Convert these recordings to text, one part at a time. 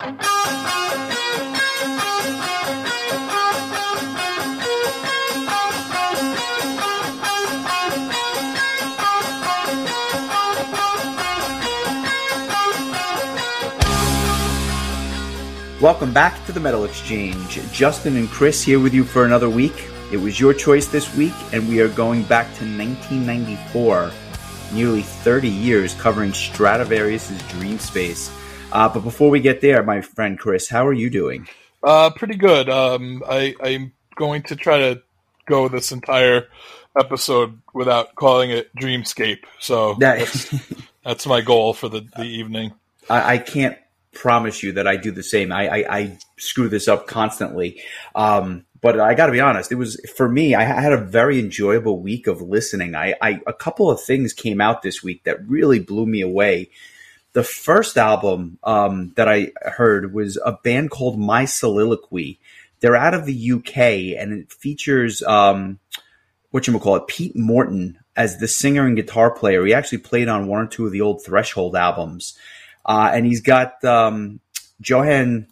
Welcome back to the Metal Exchange. Justin and Chris here with you for another week. It was your choice this week, and we are going back to 1994, nearly 30 years covering Stratovarius' Dream Space. Uh, but before we get there, my friend Chris, how are you doing? Uh, pretty good. Um, I, I'm going to try to go this entire episode without calling it Dreamscape. So that's, that's my goal for the, the evening. I, I can't promise you that I do the same. I, I, I screw this up constantly. Um, but I got to be honest, it was for me. I had a very enjoyable week of listening. I, I a couple of things came out this week that really blew me away. The first album um, that I heard was a band called My Soliloquy. They're out of the UK and it features um, what you call it, Pete Morten as the singer and guitar player. He actually played on one or two of the old Threshold albums. Uh, and he's got um, Johan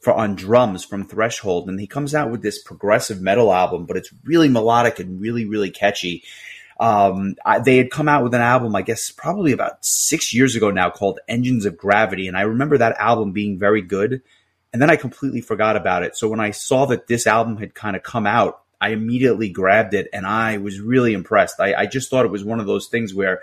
for on drums from Threshold, and he comes out with this progressive metal album, but it's really melodic and really, really catchy. Um, I, they had come out with an album, I guess, probably about six years ago now, called Engines of Gravity, and I remember that album being very good. And then I completely forgot about it. So when I saw that this album had kind of come out, I immediately grabbed it, and I was really impressed. I, I just thought it was one of those things where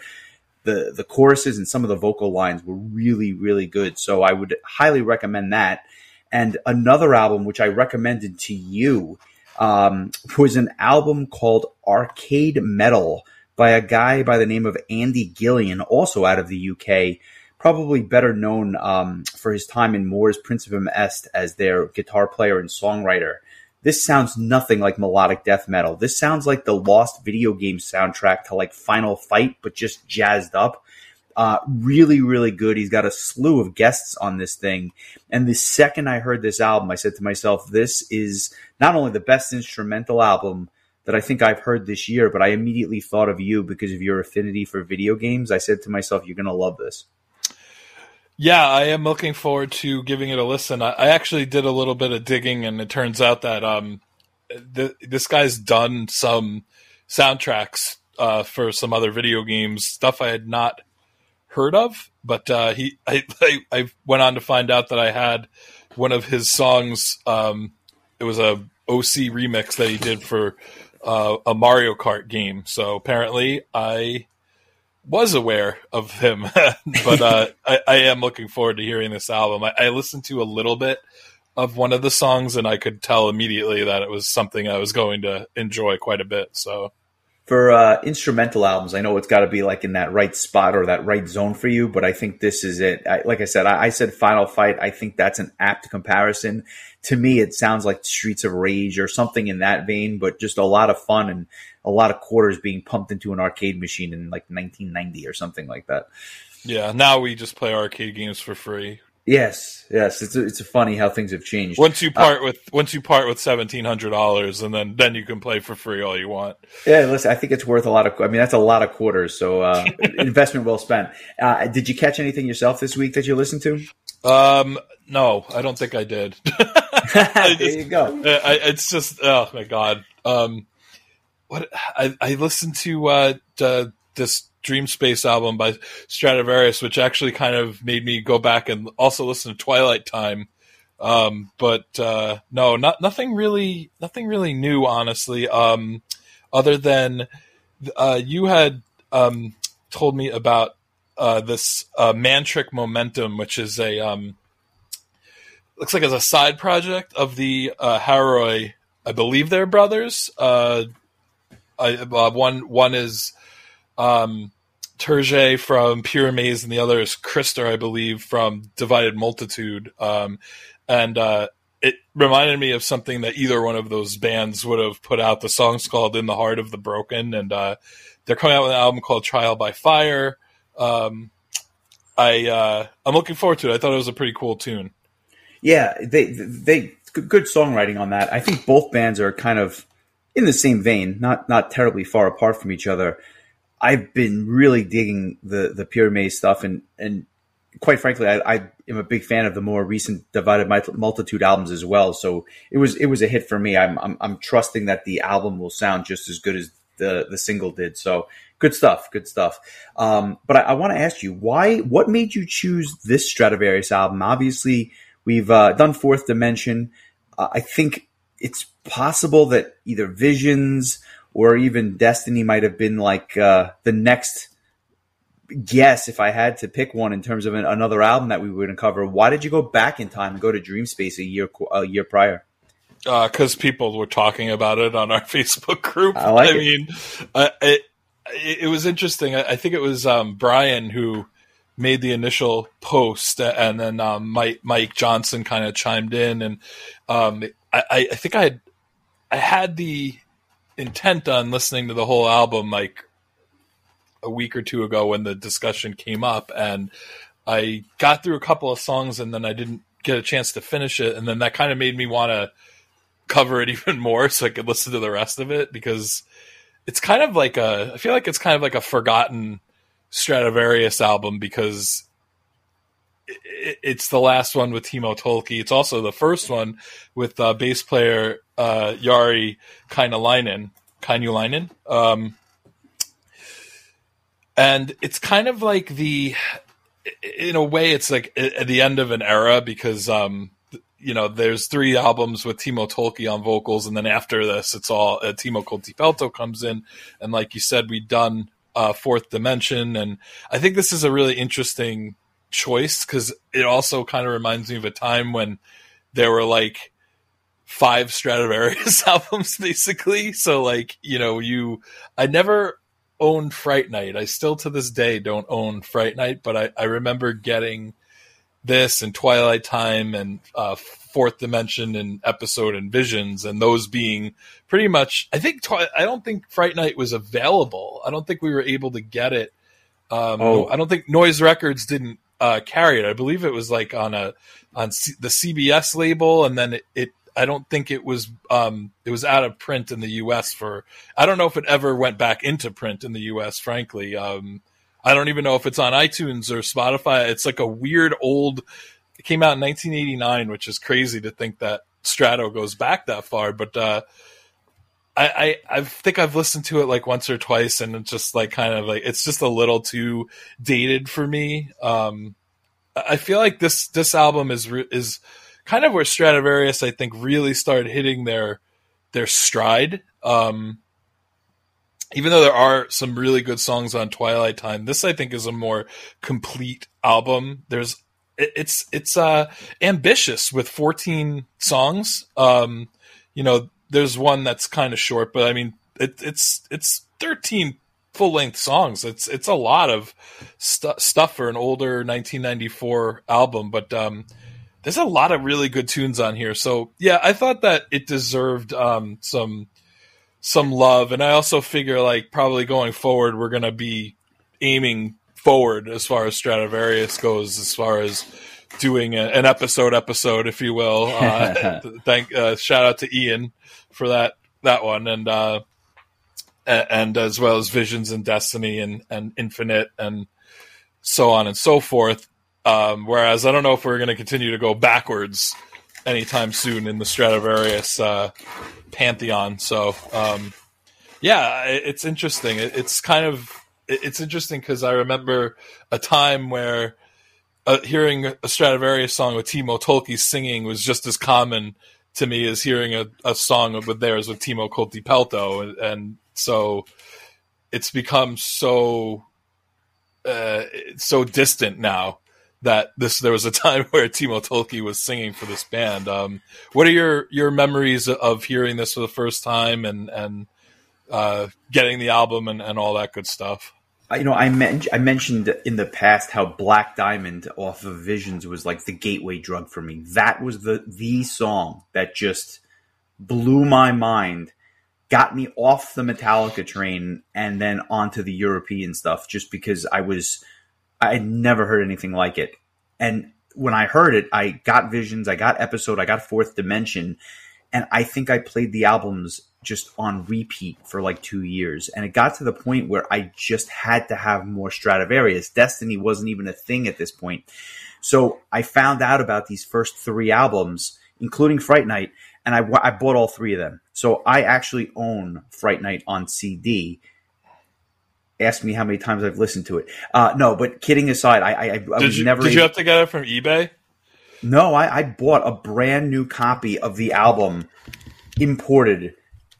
the the choruses and some of the vocal lines were really really good. So I would highly recommend that. And another album which I recommended to you um, was an album called Arcade Metal by a guy by the name of Andy Gillion, also out of the UK. Probably better known um, for his time in Mors Principium Est as their guitar player and songwriter. This sounds nothing like melodic death metal. This sounds like the lost video game soundtrack to like Final Fight, but just jazzed up. Uh, really, really good. He's got a slew of guests on this thing. And the second I heard this album, I said to myself, this is not only the best instrumental album that I think I've heard this year, but I immediately thought of you because of your affinity for video games. I said to myself, you're going to love this. Yeah, I am looking forward to giving it a listen. I, I actually did a little bit of digging, and it turns out that um, the, this guy's done some soundtracks uh, for some other video games, stuff I had not heard of. But uh, he, I, I, I, went on to find out that I had one of his songs. Um, it was a OC remix that he did for uh, a Mario Kart game. So apparently, I was aware of him, but uh, I, I, am looking forward to hearing this album. I, I, listened to a little bit of one of the songs, and I could tell immediately that it was something I was going to enjoy quite a bit. So, for uh, instrumental albums, I know it's got to be like in that right spot or that right zone for you, but I think this is it. I, like I said, I, I said Final Fight. I think that's an apt comparison. To me, it sounds like Streets of Rage or something in that vein, but just a lot of fun and a lot of quarters being pumped into an arcade machine in like 1990 or something like that. Yeah, now we just play arcade games for free. Yes, yes, it's a, it's a funny how things have changed. Once you part uh, with once you part with seventeen hundred dollars, and then then you can play for free all you want. Yeah, listen, I think it's worth a lot of. I mean, that's a lot of quarters, so uh, investment well spent. Uh, did you catch anything yourself this week that you listened to? Um, no, I don't think I did. I just, there you go. I, it's just oh my god. Um, what I, I listened to uh, the, this Dream Space album by Stratovarius, which actually kind of made me go back and also listen to Twilight Time. Um, but uh, no, not nothing really, nothing really new, honestly. Um, other than uh, you had um, told me about uh, this uh, Mantric Momentum, which is a um, looks like it's a side project of the uh, Harroi. I believe they're brothers. Uh, uh, one one is um, Turgey from Pure Maze, and the other is Krister, I believe, from Divided Multitude. Um, and uh, it reminded me of something that either one of those bands would have put out. The song's called "In the Heart of the Broken," and uh, they're coming out with an album called "Trial by Fire." Um, I uh, I'm looking forward to it. I thought it was a pretty cool tune. Yeah, they they good songwriting on that. I think both bands are kind of in the same vein, not not terribly far apart from each other. I've been really digging the the Pure Maze stuff, and and quite frankly, I, I, am a big fan of the more recent Divided Multitude albums as well. So it was it was a hit for me. I'm, I'm I'm trusting that the album will sound just as good as the the single did. So good stuff, good stuff. Um, but I, I want to ask you why? What made you choose this Stratovarius album? Obviously, we've uh, done Fourth Dimension. Uh, I think it's possible that either Visions or even Destiny might have been like uh, the next guess if I had to pick one in terms of an, another album that we were going to cover. Why did you go back in time and go to Dreamspace a year a year prior? Because uh, people were talking about it on our Facebook group. I, like I mean, uh, it, it was interesting. I, think it was um, Brian who made the initial post, and then um, Mike Mike Johnson kind of chimed in, and um, I, I think I had I had the intent on listening to the whole album like a week or two ago when the discussion came up, and I got through a couple of songs, and then I didn't get a chance to finish it, and then that kind of made me want to cover it even more so I could listen to the rest of it because it's kind of like a I feel like it's kind of like a forgotten Stratovarius album because it's the last one with Timo Tolkki. It's also the first one with uh, bass player uh, Jari Kainulainen. Kainulainen. Um, and it's kind of like the in a way it's like at the end of an era because um you know there's three albums with Timo Tolkki on vocals and then after this it's all uh, Timo Kotipelto comes in and like you said we've done uh, fourth dimension and I think this is a really interesting choice because it also kind of reminds me of a time when there were like five Stratovarius albums basically so like you know you I never owned Fright Night. I still to this day don't own Fright Night, but I, I remember getting this and Twilight Time and uh, Fourth Dimension and Episode and Visions, and those being pretty much. I think Twi- I don't think Fright Night was available. I don't think we were able to get it. Um, oh. I don't think Noise Records didn't uh, carry it. I believe it was like on a on C- the CBS label, and then it, it I don't think it was um, it was out of print in the U.S. for I don't know if it ever went back into print in the U.S. Frankly, um, I don't even know if it's on iTunes or Spotify. It's like a weird old. It came out in 1989, which is crazy to think that Strato goes back that far. But uh, I, I, I think I've listened to it like once or twice, and it's just like kind of like it's just a little too dated for me. Um, I feel like this this album is is kind of where Stratovarius I think, really started hitting their their stride. Um, even though there are some really good songs on Twilight Time, this I think is a more complete album. There's it's it's uh ambitious with 14 songs. Um, you know, there's one that's kind of short, but I mean, it, it's it's 13 full length songs. It's it's a lot of st- stuff for an older 1994 album, but um, there's a lot of really good tunes on here. So yeah, I thought that it deserved um, some some love, and I also figure like probably going forward we're gonna be aiming forward as far as Stratovarius goes, as far as doing a, an episode episode, if you will. Uh, thank uh, shout out to Ian for that that one, and uh, and as well as Visions and Destiny and and Infinite and so on and so forth. Um, whereas I don't know if we're going to continue to go backwards anytime soon in the Stratovarius uh, pantheon. So, um, yeah, it's interesting. it's kind of it's interesting because I remember a time where uh, hearing a Stratovarius song with Timo Tolkki singing was just as common to me as hearing a, a song with theirs with Timo Kotipelto, and, and so it's become so uh, so distant now that this there was a time where Timo Tolkki was singing for this band. Um, what are your your memories of hearing this for the first time and and uh, getting the album and, and all that good stuff? You know, I, men- I mentioned in the past how Black Diamond off of Visions was like the gateway drug for me. That was the the song that just blew my mind, got me off the Metallica train, and then onto the European stuff. Just because I was I had never heard anything like it. And when I heard it, I got visions, I got episode, I got fourth dimension, and I think I played the albums just on repeat for like two years. And it got to the point where I just had to have more Stratovarius. Destiny wasn't even a thing at this point. So I found out about these first three albums, including Fright Night, and I, I bought all three of them. So I actually own Fright Night on CD. Ask me how many times I've listened to it. Uh, no, but kidding aside, I, I, I was you, never. did you have to get it from eBay? No, I, I bought a brand new copy of the album imported,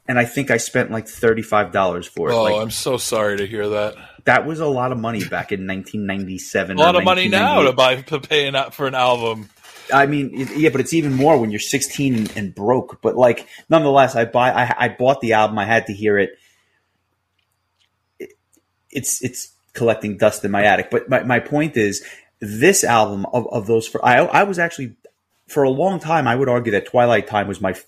and I think I spent like thirty five dollars for it. Oh, like, I'm so sorry to hear that. that was a lot of money back in nineteen ninety seven. A lot of money now to buy to pay an, for an album. I mean, it, yeah, but it's even more when you're 16 and, and broke. But like, nonetheless, I buy, I, I bought the album. I had to hear it. it. It's it's collecting dust in my attic. But my, my point is, this album of, of those, for, I I was actually for a long time. I would argue that Twilight Time was my f-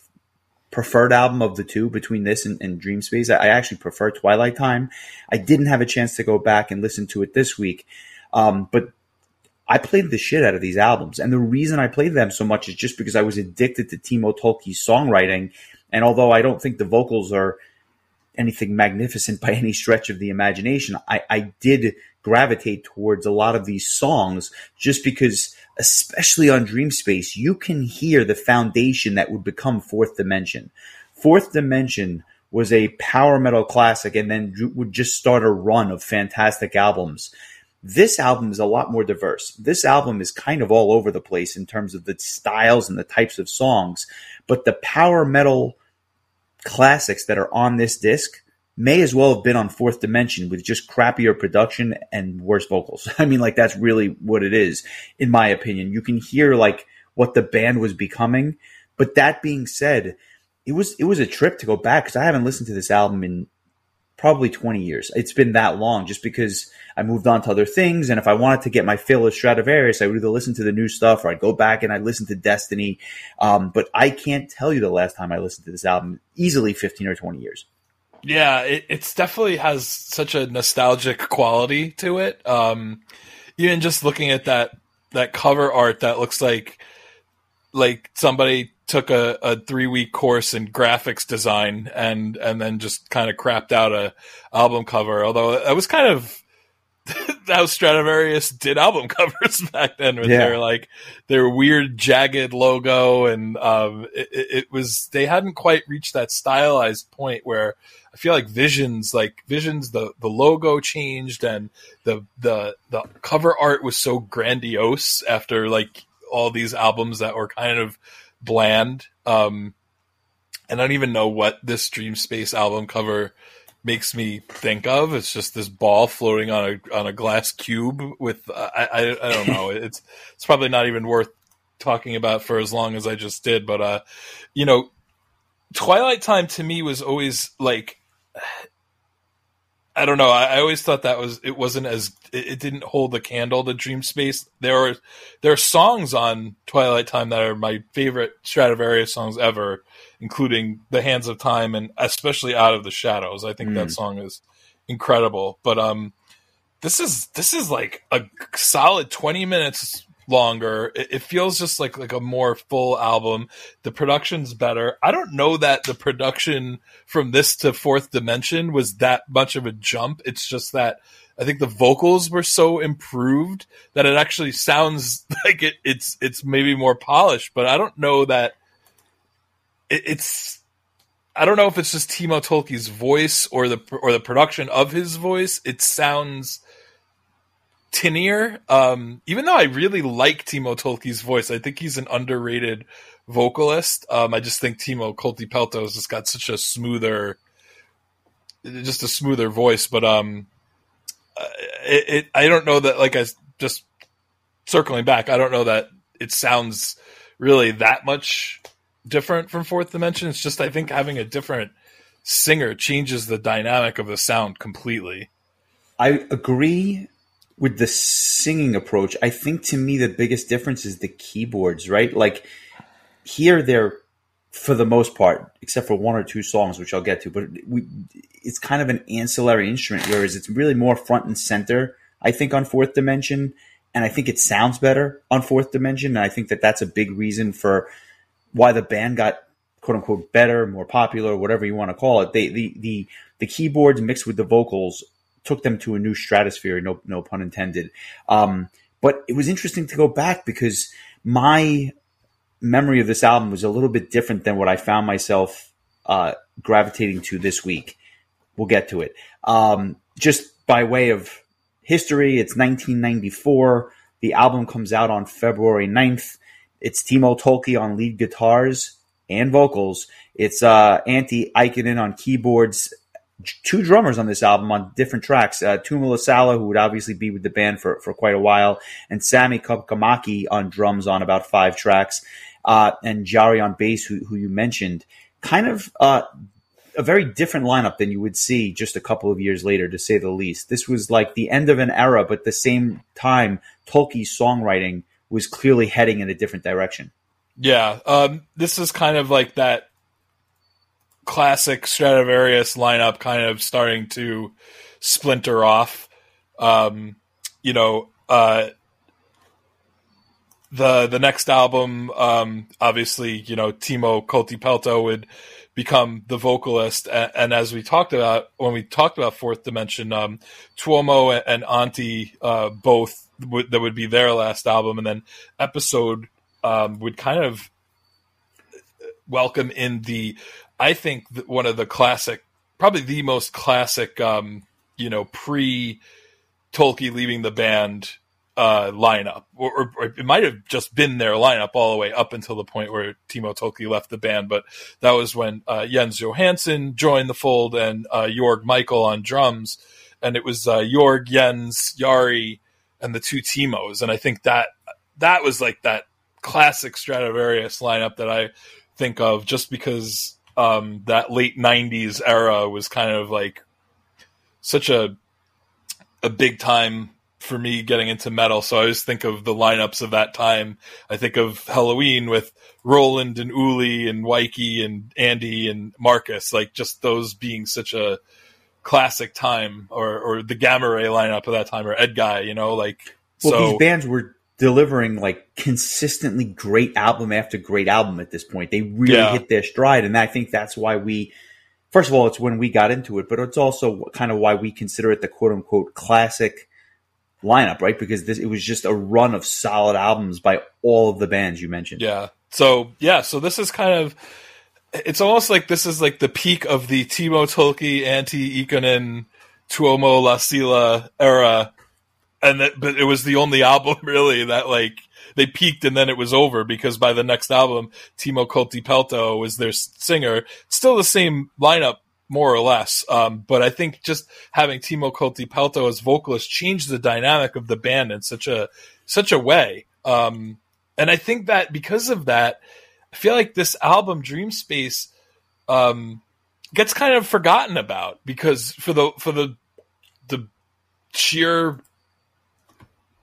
preferred album of the two between this and, and Dream Space. I, I actually prefer Twilight Time. I didn't have a chance to go back and listen to it this week, um, but I played the shit out of these albums. And the reason I played them so much is just because I was addicted to Timo Tolkki's songwriting. And although I don't think the vocals are anything magnificent by any stretch of the imagination, I, I did gravitate towards a lot of these songs just because, especially on Dream Space, you can hear the foundation that would become Fourth Dimension. Fourth Dimension was a power metal classic and then would just start a run of fantastic albums this album is a lot more diverse. This album is kind of all over the place in terms of the styles and the types of songs, but the power metal classics that are on this disc may as well have been on Fourth Dimension with just crappier production and worse vocals. I mean, like that's really what it is, in my opinion. You can hear like what the band was becoming, but that being said, it was it was a trip to go back because I haven't listened to this album in probably 20 years. It's been that long just because I moved on to other things. And if I wanted to get my fill of Stratovarius, I would either listen to the new stuff or I'd go back and I'd listen to Destiny. Um, but I can't tell you the last time I listened to this album, easily 15 or 20 years. Yeah, it it's definitely has such a nostalgic quality to it. Um, even just looking at that that cover art that looks like like somebody took a, a three week course in graphics design and and then just kind of crapped out a album cover. Although it was kind of how Stratovarius did album covers back then with Yeah. their like their weird jagged logo and um it, it was they hadn't quite reached that stylized point where I feel like Visions like Visions the the logo changed and the the the cover art was so grandiose after like all these albums that were kind of bland um and I don't even know what this Dream Space album cover makes me think of. It's just this ball floating on a on a glass cube with uh, I, I I don't know. It's it's probably not even worth talking about for as long as I just did. But uh, you know, Twilight Time to me was always like. I don't know. I, I always thought that was it wasn't as it, it didn't hold the candle to Dream Space. There are there are songs on Twilight Time that are my favorite Stratovarius songs ever, including The Hands of Time and especially Out of the Shadows. I think that Mm. song is incredible. But um this is this is like a solid 20 minutes longer. It, it feels just like like a more full album. The production's better. I don't know that the production from this to Fourth Dimension was that much of a jump. It's just that I think the vocals were so improved that it actually sounds like it, it's it's maybe more polished. But I don't know that it, it's. I don't know if it's just Timo Tolkki's voice or the or the production of his voice. It sounds tinnier. Um, even though I really like Timo Tolkki's voice, I think he's an underrated vocalist. Um, I just think Timo Kotipelto has just got such a smoother, just a smoother voice. But um, uh, it, it I don't know that like I just circling back. I don't know that it sounds really that much different from Fourth Dimension. It's just I think having a different singer changes the dynamic of the sound completely. I agree with the singing approach. I think to me the biggest difference is the keyboards, right? Like here they're for the most part, except for one or two songs, which I'll get to, but we it's kind of an ancillary instrument, whereas it's really more front and center. I think on Fourth Dimension, and I think it sounds better on Fourth Dimension, and I think that that's a big reason for why the band got quote unquote better, more popular, whatever you want to call it. They the the the keyboards mixed with the vocals took them to a new stratosphere. No no pun intended. Um, but it was interesting to go back because my memory of this album was a little bit different than what I found myself uh, gravitating to this week. We'll get to it. Um, just by way of history, it's 1994. The album comes out on February 9th. It's Timo Tolkki on lead guitars and vocals. It's uh, Antti Ikonen on keyboards. Two drummers on this album on different tracks. Uh, Lassila, who would obviously be with the band for, for quite a while, and Sami Kuoppamäki on drums on about five tracks, uh, and Jari on bass, who, who you mentioned. Kind of uh, a very different lineup than you would see just a couple of years later, to say the least. This was like the end of an era, but the same time, Tolkki's songwriting was clearly heading in a different direction. Yeah, um, this is kind of like that classic Stratovarius lineup, kind of starting to splinter off. Um, you know, uh, the the next album, um, obviously, you know, Timo Kotipelto would become the vocalist, and, and, as we talked about when we talked about Fourth Dimension, um, Tuomo and, and Antti uh, both that would be their last album, and then Episode um, would kind of welcome in the, I think one of the classic, probably the most classic, um, you know, pre Tolkki leaving the band uh, lineup, or, or, or, it might have just been their lineup all the way up until the point where Timo Tolkki left the band. But that was when uh, Jens Johansson joined the fold and uh, Jorg Michael on drums, and it was uh, Jorg, Jens, Jari and the two Timos. And I think that that was like that classic Stratovarius lineup that I think of just because um, that late '90s era was kind of like such a a big time for me getting into metal. So I always think of the lineups of that time. I think of Helloween with Roland and Uli and Wyke and Andy and Marcus, like just those being such a classic time, or or the Gamma Ray lineup of that time, or Edguy, you know, like. Well, so, these bands were delivering like consistently great album after great album at this point. They really yeah. hit their stride, and I think that's why we. First of all, it's when we got into it, but it's also kind of why we consider it the quote unquote classic lineup, right? Because this it was just a run of solid albums by all of the bands you mentioned. Yeah. So yeah, so this is kind of it's almost like this is like the peak of the Timo Tolkki, Antti Ikonen, Tuomo Lassila era and that, but it was the only album really that like they peaked and then it was over because by the next album, Timo Kotipelto was their singer. Still the same lineup, more or less. Um, but I think just having Timo Kotipelto as vocalist changed the dynamic of the band in such a such a way. Um, and I think that because of that, I feel like this album, Dream Space, um, gets kind of forgotten about because for the for the the sheer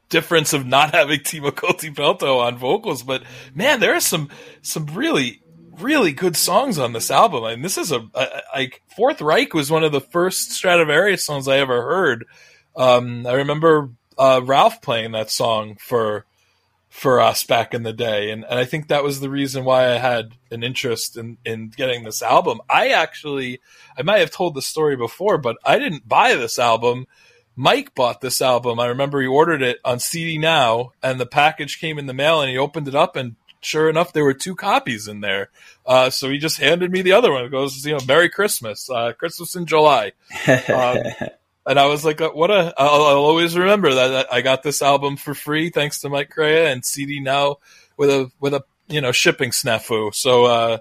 difference of not having Timo Kotipelto on vocals, but man, there are some some really really good songs on this album. I mean, this is a, a like Fourth Reich was one of the first Stratovarius songs I ever heard. Um, I remember uh, Ralph playing that song for for us back in the day, and, and I think that was the reason why I had an interest in in getting this album. I actually I might have told the story before, but I didn't buy this album Mike bought this album. I remember he ordered it on CD Now, and the package came in the mail, and he opened it up, and sure enough, there were two copies in there. Uh, so he just handed me the other one. It goes, you know, Merry Christmas, uh, Christmas in July. Um, and I was like, uh, what a, I'll, I'll always remember that I got this album for free thanks to Mike Crea and CD Now with a, with a, you know, shipping snafu. So, uh,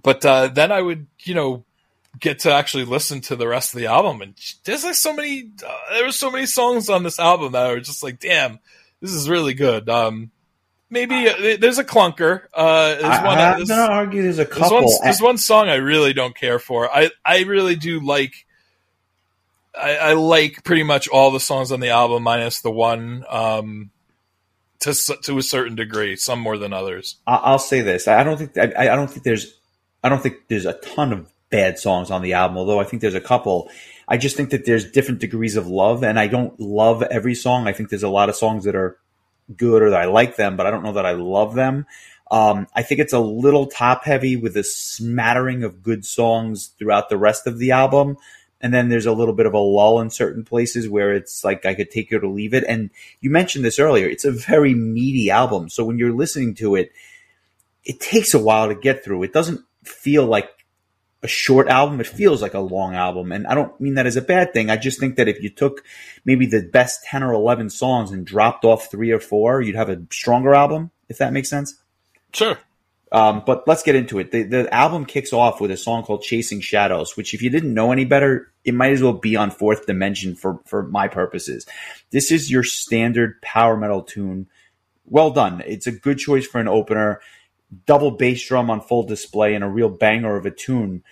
but, uh, then I would, you know, get to actually listen to the rest of the album. And there's like so many uh, there were so many songs on this album that are just like damn this is really good. Um maybe uh, there's a clunker uh there's I, one i'm gonna argue there's a couple there's one, there's one, song i really don't care for. I i really do like I, I like pretty much all the songs on the album minus the one um to to a certain degree some more than others. I'll say this. I don't think i, I don't think there's i don't think there's a ton of bad songs on the album, although I think there's a couple. I just think that there's different degrees of love, and I don't love every song. I think there's a lot of songs that are good or that I like them, but I don't know that I love them. Um, I think it's a little top heavy with a smattering of good songs throughout the rest of the album. And then there's a little bit of a lull in certain places where it's like I could take it or leave it. And you mentioned this earlier. It's a very meaty album. So when you're listening to it, it takes a while to get through. It doesn't feel like a short album. It feels like a long album. And I don't mean that as a bad thing. I just think that if you took maybe the best 10 or 11 songs and dropped off three or four, you'd have a stronger album, if that makes sense. Sure. Um, but let's get into it. The, the album kicks off with a song called Chasing Shadows, which if you didn't know any better, it might as well be on fourth dimension for, for my purposes. This is your standard power metal tune. Well done. It's a good choice for an opener. Double bass drum on full display and a real banger of a tune.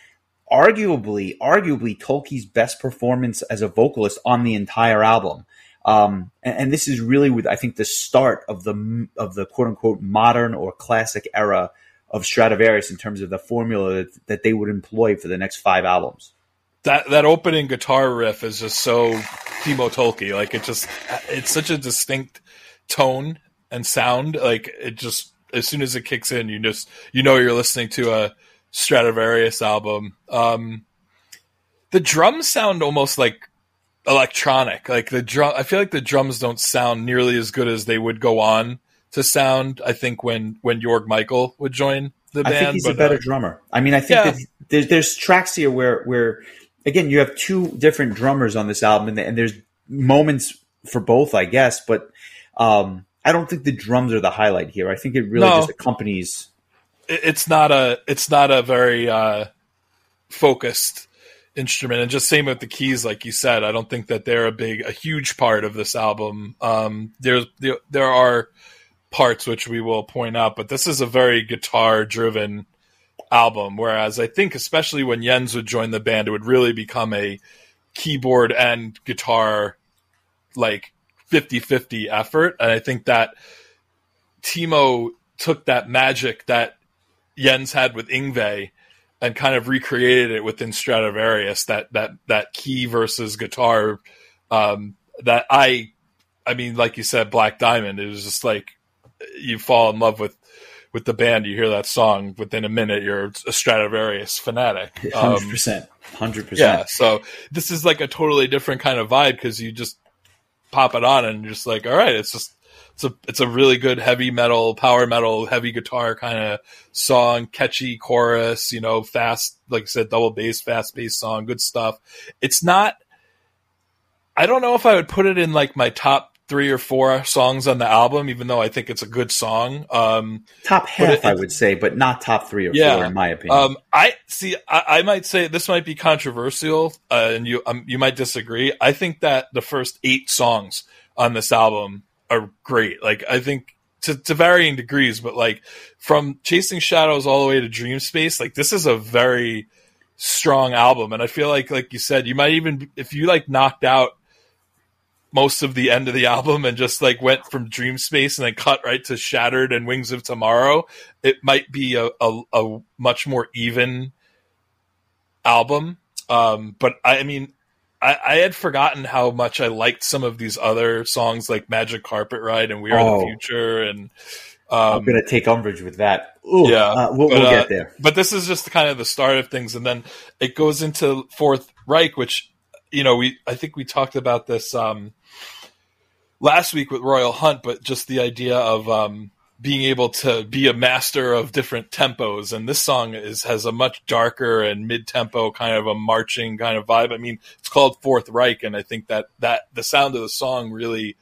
Arguably, arguably Tolkki's best performance as a vocalist on the entire album. Um, and, and, this is really with I think the start of the of the quote unquote modern or classic era of Stratovarius in terms of the formula that, that they would employ for the next five albums. That that opening guitar riff is just so Timo Tolkki. Like it just it's such a distinct tone and sound. Like it just as soon as it kicks in, you just you know you're listening to a Stratovarius album. Um, the drums sound almost like electronic. Like the drum, I feel like the drums don't sound nearly as good as they would go on to sound. I think when when Jörg Michael would join the band, I think he's but, a better uh, drummer. I mean, I think yeah. there's, there's tracks here where where again you have two different drummers on this album, and, and there's moments for both, I guess. But um, I don't think the drums are the highlight here. I think it really no, just accompanies. It's not a it's not a very uh, focused instrument and just same with the keys like you said i don't think that they're a big a huge part of this album um there's there, there are parts which we will point out, but this is a very guitar driven album. Whereas I think, especially when Jens would join the band, it would really become a keyboard and guitar like 50 50 effort. And I think that Timo took that magic that Jens had with Yngwie and kind of recreated it within Stratovarius that that that key versus guitar um, that I I mean like you said Black Diamond it was just like you fall in love with with the band, you hear that song within a minute, you're a Stratovarius fanatic. Hundred um, percent, hundred percent. Yeah. So this is like a totally different kind of vibe because you just pop it on and just like, all right, it's just it's a it's a really good heavy metal, power metal, heavy guitar kind of song, catchy chorus, you know, fast, like I said, double bass, fast bass song, good stuff. It's not. I don't know if I would put it in like my top three or four songs on the album, even though I think it's a good song. Um, top half, it, I would say, but not top three or yeah, four, in my opinion. Um, I see. I, I, might say this might be controversial, uh, and you um, you might disagree. I think that the first eight songs on this album are great. Like I think to, to varying degrees, but like from Chasing Shadows all the way to Dream Space, like this is a very strong album, and I feel like, like you said, you might even if you like knocked out most of the end of the album and just like went from dream space and then cut right to shattered and wings of tomorrow it might be a, a, a much more even album um, but I, I mean I, I, had forgotten how much I liked some of these other songs like Magic Carpet Ride and We Are oh, the Future and um, I'm gonna take umbrage with that. Ooh, yeah, uh, we'll, but, we'll, get uh, there. but this is just kind of the start of things, and then it goes into Fourth Reich, which you know we I think we talked about this um, last week with Royal Hunt, but just the idea of um, being able to be a master of different tempos. And this song is has a much darker and mid tempo kind of a marching kind of vibe. I mean, it's called Fourth Reich, and I think that that the sound of the song really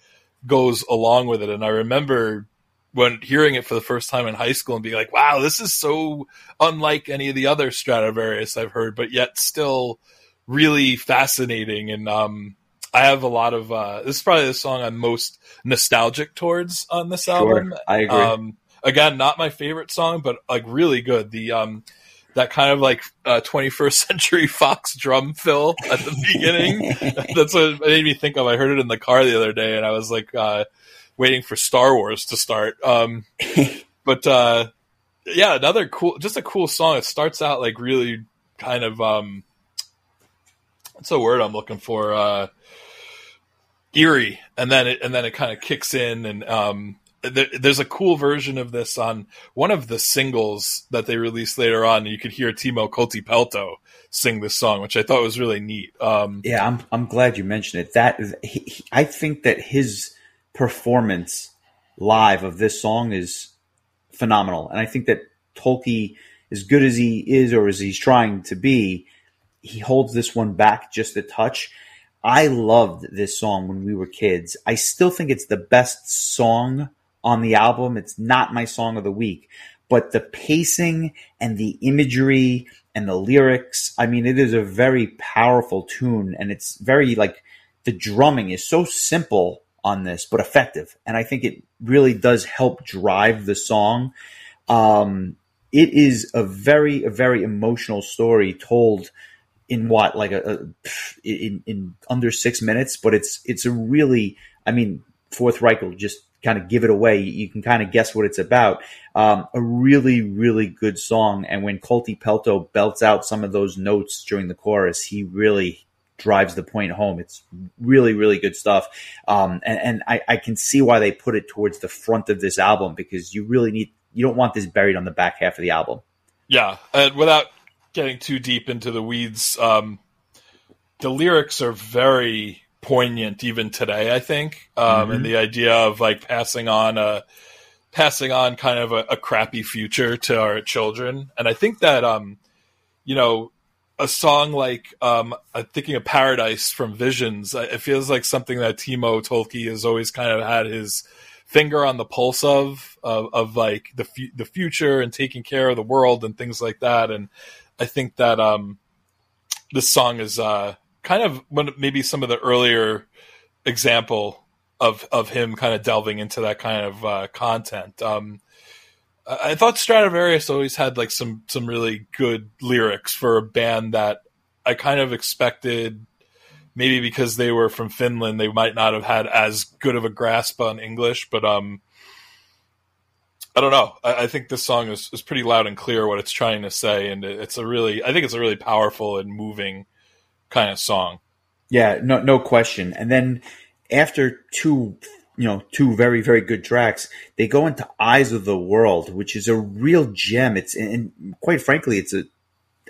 goes along with it. And I remember when hearing it for the first time in high school and being like, "Wow, this is so unlike any of the other Stratovarius I've heard," but yet still really fascinating and um, I have a lot of. Uh, this is probably the song I'm most nostalgic towards on this sure, album. I agree. Um, again, not my favorite song, but like really good. The um, that kind of like uh, 21st century Fox drum fill at the beginning. That's what it made me think of. I heard it in the car the other day, and I was like uh, waiting for Star Wars to start. Um, but uh, yeah, another cool, just a cool song. It starts out like really kind of um, what's the word I'm looking for? Eerie, and then it and then it kind of kicks in, and um, there, there's a cool version of this on one of the singles that they released later on. You could hear Timo Kotipelto sing this song, which I thought was really neat. Um, yeah, I'm I'm glad you mentioned it. That he, he, I think that his performance live of this song is phenomenal, and I think that Tolkki, as good as he is or as he's trying to be, he holds this one back just a touch. I loved this song when we were kids. I still think it's the best song on the album. It's not my song of the week, but the pacing and the imagery and the lyrics, I mean, it is a very powerful tune and it's very like the drumming is so simple on this, but effective. And I think it really does help drive the song. Um, it is a very, a very emotional story told in what like a, a in in under six minutes, but it's it's a really I mean Fourth Reich will just kind of give it away. You can kind of guess what it's about. Um, a really really good song, and when Kotipelto belts out some of those notes during the chorus, he really drives the point home. It's really, really good stuff. Um, and, and I, I, can see why they put it towards the front of this album because you really need, you don't want this buried on the back half of the album. Yeah. And without getting too deep into the weeds, um, the lyrics are very poignant even today. I think, um, mm-hmm. and the idea of like passing on a passing on kind of a, a, crappy future to our children, and I think that um, you know, a song like um, I'm thinking of Paradise from Visions. It feels like something that Timo Tolkki has always kind of had his finger on the pulse of of, of like the f- the future and taking care of the world and things like that. And I think that um, this song is uh, kind of maybe some of the earlier example of of him kind of delving into that kind of uh, content. Um, I thought Stratovarius always had like some some really good lyrics for a band that I kind of expected. Maybe because they were from Finland, they might not have had as good of a grasp on English, but um, I don't know. I, I, think this song is, is pretty loud and clear what it's trying to say, and it's a really, I think it's a really powerful and moving kind of song. Yeah, no, no question. And then after two, you know, two very, very good tracks, they go into "Eyes of the World," which is a real gem. It's and quite frankly, it's a.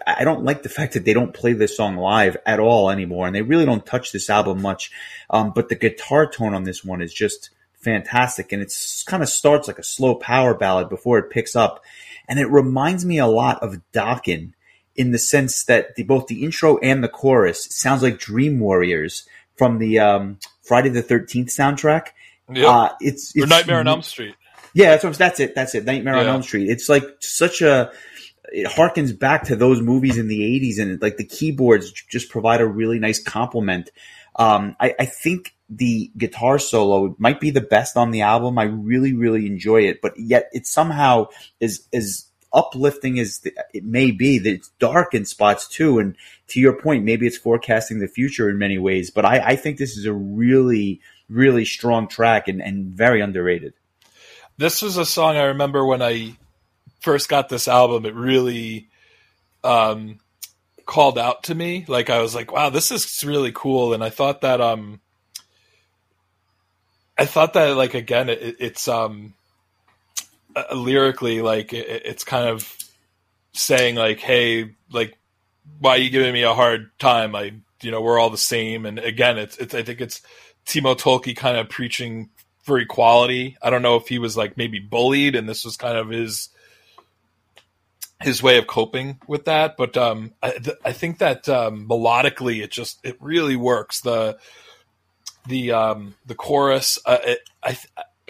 I don't like the fact that they don't play this song live at all anymore, and they really don't touch this album much. Um, but the guitar tone on this one is just fantastic. And it's kind of starts like a slow power ballad before it picks up. And it reminds me a lot of Dokken in the sense that the, both the intro and the chorus sounds like Dream Warriors from the um, Friday the 13th soundtrack. Yeah. Uh, it's, it's, Nightmare on Elm Street. Yeah, that's what, that's it. That's it. Nightmare yeah. on Elm Street. It's like such a, it harkens back to those movies in the 80s and like the keyboards just provide a really nice compliment. Um, I, I think the guitar solo might be the best on the album. I really, really enjoy it, but yet it somehow is as uplifting as it may be. That it's dark in spots too, and to your point, maybe it's forecasting the future in many ways. But I, I think this is a really, really strong track and, and very underrated. This was a song I remember when I first got this album. It really um, called out to me. Like I was like, "Wow, this is really cool," and I thought that um I thought that like again, it, it's um uh, lyrically like it, it's kind of saying like, hey, like why are you giving me a hard time? I you know we're all the same, and again, it's it's I think it's Timo Tolkki kind of preaching for equality. I don't know if he was like maybe bullied, and this was kind of his his way of coping with that. But um, I, th- I think that um, melodically, it just it really works. The the um, the chorus. Uh, it, I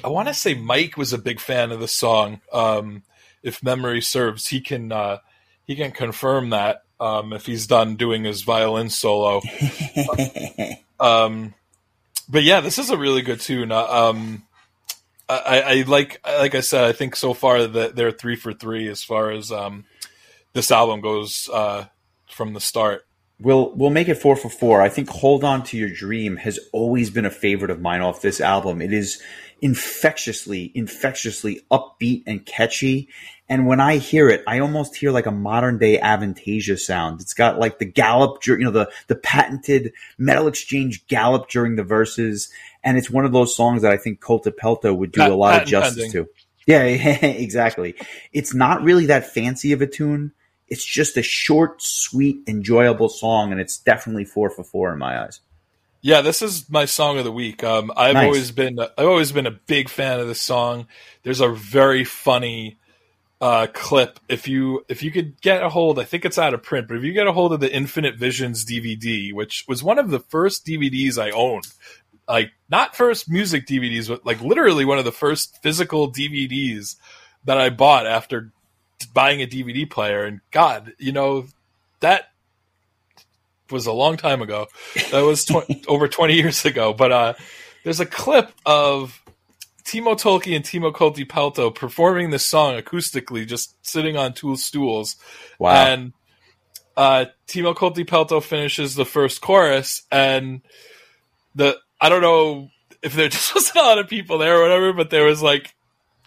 I want to say Mike was a big fan of the song. Um, if memory serves, he can uh, he can confirm that um, if he's done doing his violin solo. um, but yeah, this is a really good tune. Uh, um, I, I, like like I said, I think so far that they're three for three as far as um, this album goes uh, from the start. We'll we'll make it four for four. I think "Hold On to Your Dream" has always been a favorite of mine off this album. It is infectiously, infectiously upbeat and catchy, And when I hear it, I almost hear like a modern day Avantasia sound. It's got like the gallop, you know, the, the patented metal exchange gallop during the verses. And it's one of those songs that I think Kotipelto would do Pat- a lot of justice pending. to. Yeah, exactly. It's not really that fancy of a tune. It's just a short, sweet, enjoyable song. And it's definitely four for four in my eyes. Yeah, this is my song of the week. Um, I've Nice. always been I've always been a big fan of this song. There's a very funny uh, clip. If you if you could get a hold, I think it's out of print, but if you get a hold of the Infinite Visions DVD, which was one of the first DVDs I owned, like not first music DVDs, but like literally one of the first physical DVDs that I bought after buying a DVD player. And God, you know that was a long time ago. That was tw- over 20 years ago. But uh, there's a clip of Timo Tolkki and Timo Kotipelto performing this song acoustically, just sitting on two stools. Wow. And uh, Timo Kotipelto finishes the first chorus, and the I don't know if there just wasn't a lot of people there or whatever, but there was like,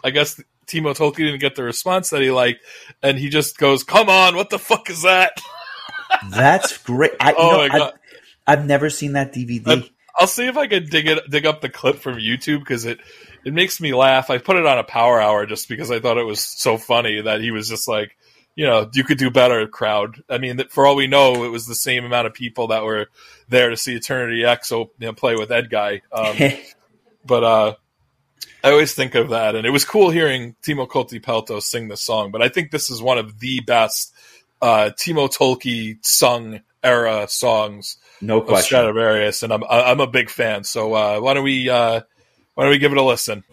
I guess Timo Tolkki didn't get the response that he liked, and he just goes, "Come on, what the fuck is that?" That's great. I, you Oh know, my I've- God. I've never seen that DVD. I've- I'll see if I can dig it, dig up the clip from YouTube because it it makes me laugh. I put it on a power hour just because I thought it was so funny that he was just like, you know, you could do better, crowd. I mean, for all we know, it was the same amount of people that were there to see Eternity X you know, play with Edguy. Um, but uh, I always think of that, and it was cool hearing Timo Kotipelto sing this song. But I think this is one of the best uh, Timo Tolkki sung era songs no of question. Stratovarius, and I'm I- I'm a big fan. So uh, why don't we uh, why don't we give it a listen?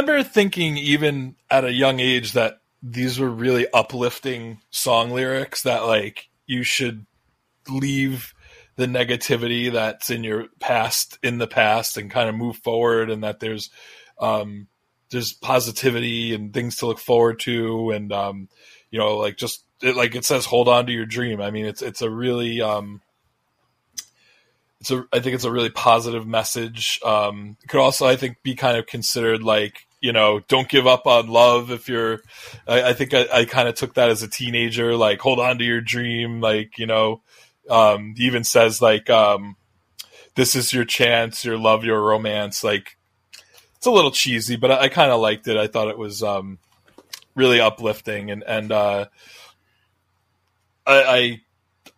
Remember thinking even at a young age that these were really uplifting song lyrics that like you should leave the negativity that's in your past in the past and kind of move forward and that there's um there's positivity and things to look forward to and um you know like just it, like it says hold on to your dream i mean it's it's a really um it's a I think it's a really positive message. Um, it could also I think be kind of considered like you know don't give up on love if you're. I, I think I, I kind of took that as a teenager like hold on to your dream like you know. Um, even says like um, this is your chance, your love, your romance. Like it's a little cheesy, but I, I kind of liked it. I thought it was um, really uplifting and and uh, I. I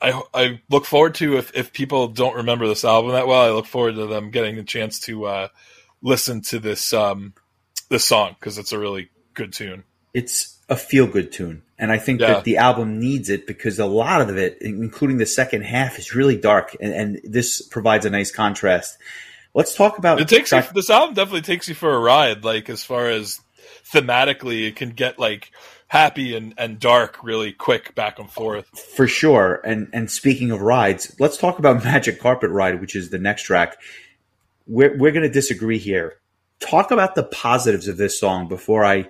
I, I look forward to if, if people don't remember this album that well. I look forward to them getting the chance to uh, listen to this um, this song because it's a really good tune. it's a feel good tune. And I think Yeah. that the album needs it because a lot of it, including the second half, is really dark. And, and this provides a nice contrast. Let's talk about It takes you, this album definitely takes you for a ride. Like as far as thematically, it can get like happy and, and dark really quick back and forth. for sure. And and speaking of rides, let's talk about Magic Carpet Ride, which is the next track. We're we're going to disagree here. Talk about the positives of this song before I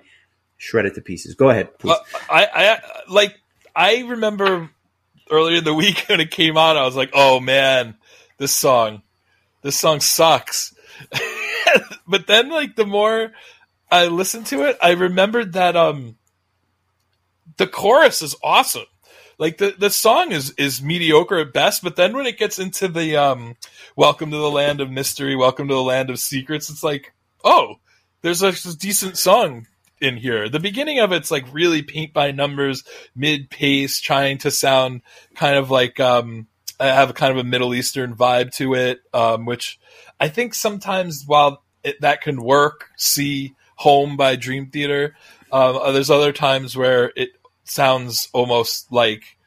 shred it to pieces. Go ahead, please. Uh, I, I like I remember earlier in the week when it came out, I was like, "Oh man, this song, this song sucks." but then, like the more I listened to it, I remembered that um the chorus is awesome. Like the the song is is mediocre at best, but then when it gets into the um "Welcome to the Land of Mystery, Welcome to the Land of Secrets," it's like, oh. there's a decent song in here. The beginning of it's like really paint by numbers, mid pace, trying to sound kind of like um, I have a kind of a Middle Eastern vibe to it, um, which I think sometimes while it, that can work, see Home by Dream Theater. Um, there's other times where it sounds almost like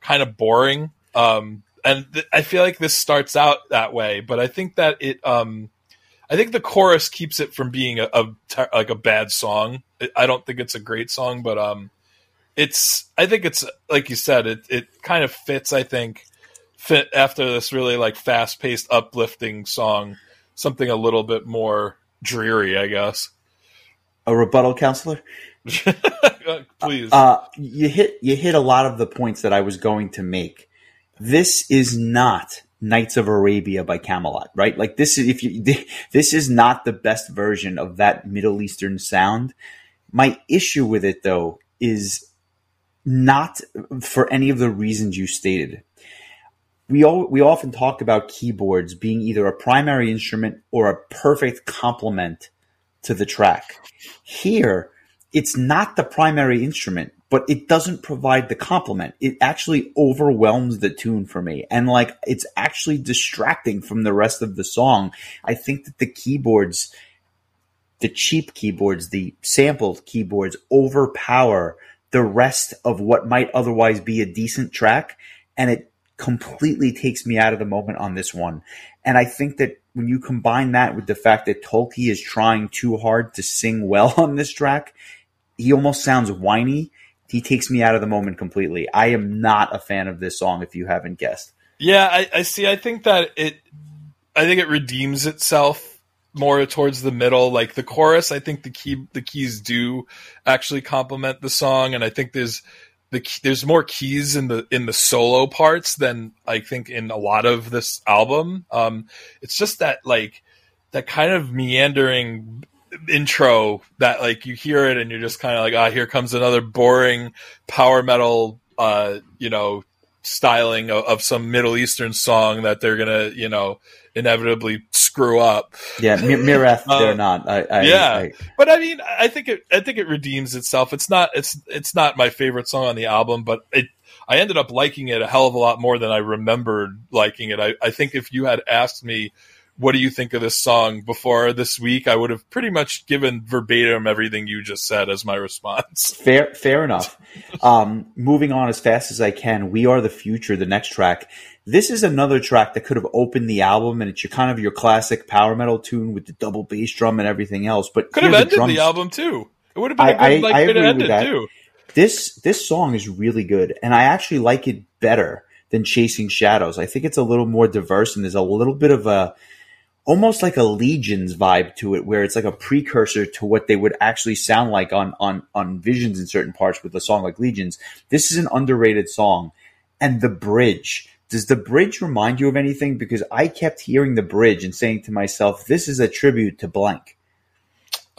kind of boring. Um, and th- I feel like this starts out that way, but I think that it, um, I think the chorus keeps it from being a, a ter- like a bad song. I don't think it's a great song, but um, it's I think it's like you said, it it kind of fits. I think fit after this really like fast paced, uplifting song, something a little bit more dreary, I guess. A rebuttal, counselor. Please, Uh, you hit you hit a lot of the points that I was going to make. This is not Knights of Arabia by Kamelot, right? Like this is if you this is not the best version of that Middle Eastern sound. My issue with it though is not for any of the reasons you stated. We all, we often talk about keyboards being either a primary instrument or a perfect complement to the track. Here, it's not the primary instrument, but it doesn't provide the compliment. It actually overwhelms the tune for me. And like, it's actually distracting from the rest of the song. I think that the keyboards, the cheap keyboards, the sampled keyboards overpower the rest of what might otherwise be a decent track. And it completely takes me out of the moment on this one. And I think that when you combine that with the fact that Tolkki is trying too hard to sing well on this track, he almost sounds whiny. He takes me out of the moment completely. I am not a fan of this song if you haven't guessed. Yeah, I, I see. I think that it, I think it redeems itself more towards the middle. Like the chorus, I think the key, the keys do actually complement the song, and I think there's the there's more keys in the in the solo parts than I think in a lot of this album. Um, it's just that like that kind of meandering intro that like you hear it and you're just kind of like ah here comes another boring power metal uh you know styling of, of some Middle Eastern song that they're gonna, you know, inevitably screw up. Yeah, Mi- Myrath, Uh, they're not. I, I, yeah. I- But I mean, I think it, I think it redeems itself. It's not, it's, it's not my favorite song on the album, but it, I ended up liking it a hell of a lot more than I remembered liking it. I, I think if you had asked me, what do you think of this song before this week, I would have pretty much given verbatim everything you just said as my response. Fair, fair enough. Um, moving on as fast as I can. We are the future. The next track. This is another track that could have opened the album, and it's your kind of your classic power metal tune with the double bass drum and everything else. But Could have the ended drums- the album too. It would have been a I- good I- like I to agree with that. too. This this song is really good, and I actually like it better than Chasing Shadows. I think it's a little more diverse, and there's a little bit of a almost like a Legions vibe to it, where it's like a precursor to what they would actually sound like on on on Visions in certain parts with a song like Legions. This is an underrated song, and the bridge. Does the bridge remind you of anything? Because I kept hearing the bridge and saying to myself, "This is a tribute to blank."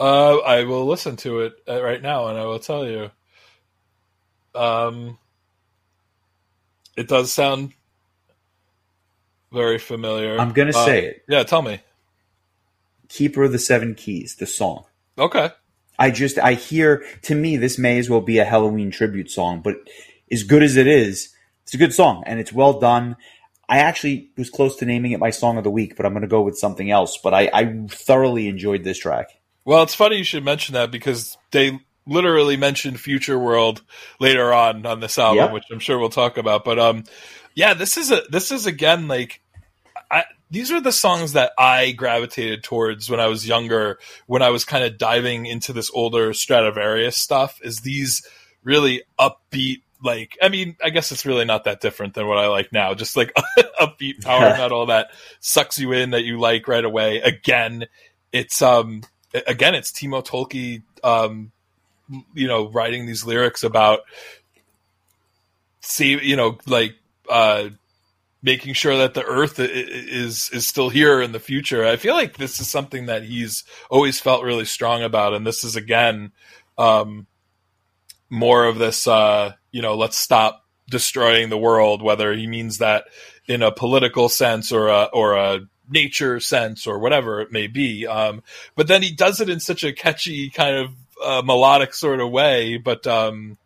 Uh, I will listen to it uh, right now, and I will tell you. Um, it does sound very familiar. I'm gonna Uh, say it. Yeah, tell me. Keeper of the Seven Keys, the song. Okay. I just I hear to me this may as well be a Helloween tribute song, but as good as it is, it's a good song and it's well done. I actually was close to naming it my song of the week, but I'm going to go with something else. But I, I thoroughly enjoyed this track. Well, it's funny you should mention that because they literally mentioned Future World later on on this album, Yep. which I'm sure we'll talk about. But um, yeah, this is a this is again like these are the songs that I gravitated towards when I was younger, when I was kind of diving into this older Stratovarius stuff. Is these really upbeat? Like, I mean, I guess it's really not that different than what I like now. Just like upbeat power metal that sucks you in, that you like right away. Again, it's um, again, it's Timo Tolkki, um, you know, writing these lyrics about see, you know, like uh, making sure that the Earth is is still here in the future. I feel like this is something that he's always felt really strong about, and this is again um, more of this. Uh, you know, let's stop destroying the world. Whether he means that in a political sense or a or a nature sense or whatever it may be. Um, but then he does it in such a catchy kind of uh, melodic sort of way. But um,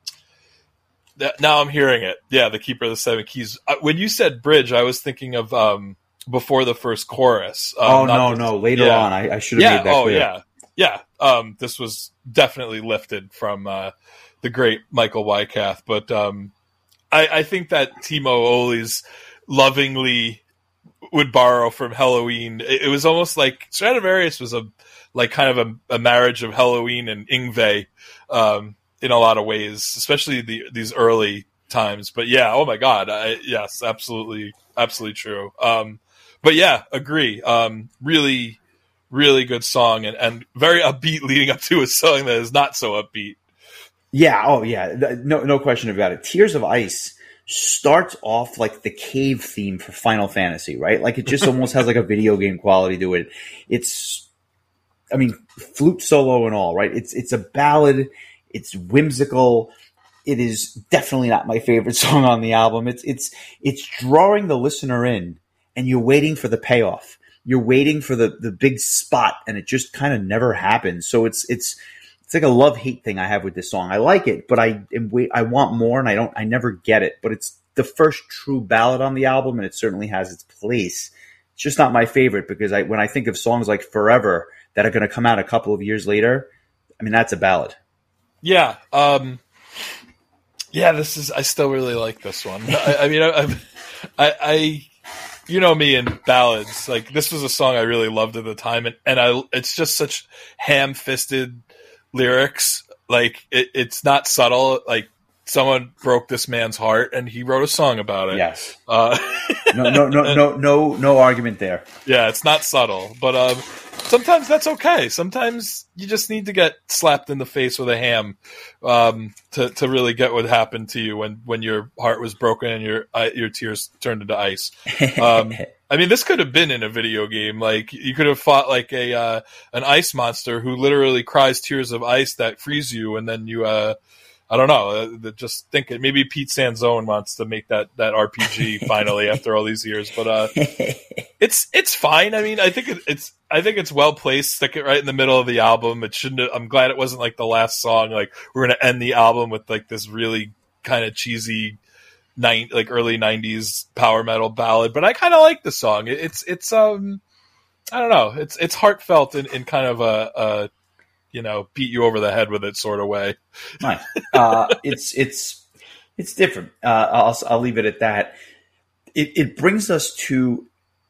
that, now I'm hearing it. Yeah, the Keeper of the Seven Keys. Uh, when you said bridge, I was thinking of um, before the first chorus. Um, oh no, no, later yeah. on, I, I should have yeah. made that oh clear. yeah. Yeah. Um, this was definitely lifted from uh, the great Michael Weikath, but um, I, I think that Timo Oli's lovingly would borrow from Helloween. It, it was almost like Stratovarius was a like kind of a, a marriage of Helloween and Yngwie um, in a lot of ways, especially the these early times. But yeah, oh my god, I, yes, absolutely, absolutely true. Um, but yeah, agree. Um, really, really good song and, and very upbeat leading up to a song that is not so upbeat. Yeah, oh yeah, no no question about it. Tears of Ice starts off like the cave theme for Final Fantasy, right? Like it just almost has like a video game quality to it. It's I mean, flute solo and all, right? It's it's a ballad, it's whimsical. It is definitely not my favorite song on the album. It's it's it's drawing the listener in and you're waiting for the payoff. You're waiting for the the big spot and it just kind of never happens. So it's it's it's like a love hate thing I have with this song. I like it, but I am wait, I want more, and I don't. I never get it. But it's the first true ballad on the album, and it certainly has its place. It's just not my favorite because I when I think of songs like Forever that are going to come out a couple of years later, I mean that's a ballad. Yeah. Um, yeah, this is, I still really like this one. I, I mean, I, I, I, you know me in ballads, like this was a song I really loved at the time. And, and I, it's just such ham fisted lyrics. Like it, it's not subtle. Like someone broke this man's heart and he wrote a song about it. Yes, Uh, no, no, no, no, no, no argument there. yeah, it's not subtle, but um, sometimes that's okay. Sometimes you just need to get slapped in the face with a ham um, to to really get what happened to you when when your heart was broken and your uh, your tears turned into ice. Um, I mean, this could have been in a video game. Like you could have fought like a uh, an ice monster who literally cries tears of ice that freeze you, and then you. Uh, I don't know. Uh, just think it. Maybe Pete Sanzone wants to make that that RPG finally after all these years, but uh, it's it's fine. I mean, I think it, it's I think it's well placed. Stick it right in the middle of the album. It shouldn't. Have, I'm glad it wasn't like the last song. Like we're gonna end the album with like this really kind of cheesy, nine like early '90s power metal ballad. But I kind of like the song. It, it's it's um I don't know. It's it's heartfelt in, in kind of a, a you know beat you over the head with it sort of way. Nice. Uh, it's it's it's different. Uh, I'll I'll leave it at that. It it brings us to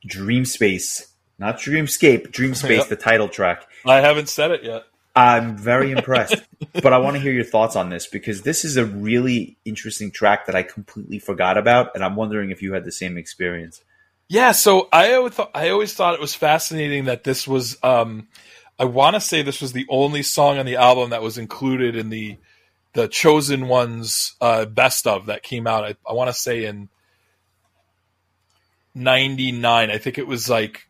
Dream Space, not Dreamscape. Dream Space, Yeah. the title track. I haven't said it yet. I'm very impressed, but I want to hear your thoughts on this because this is a really interesting track that I completely forgot about, and I'm wondering if you had the same experience. Yeah, so I always thought I always thought it was fascinating that this was um I want to say this was the only song on the album that was included in the the chosen ones uh best of that came out. I, I want to say in 99 I think it was like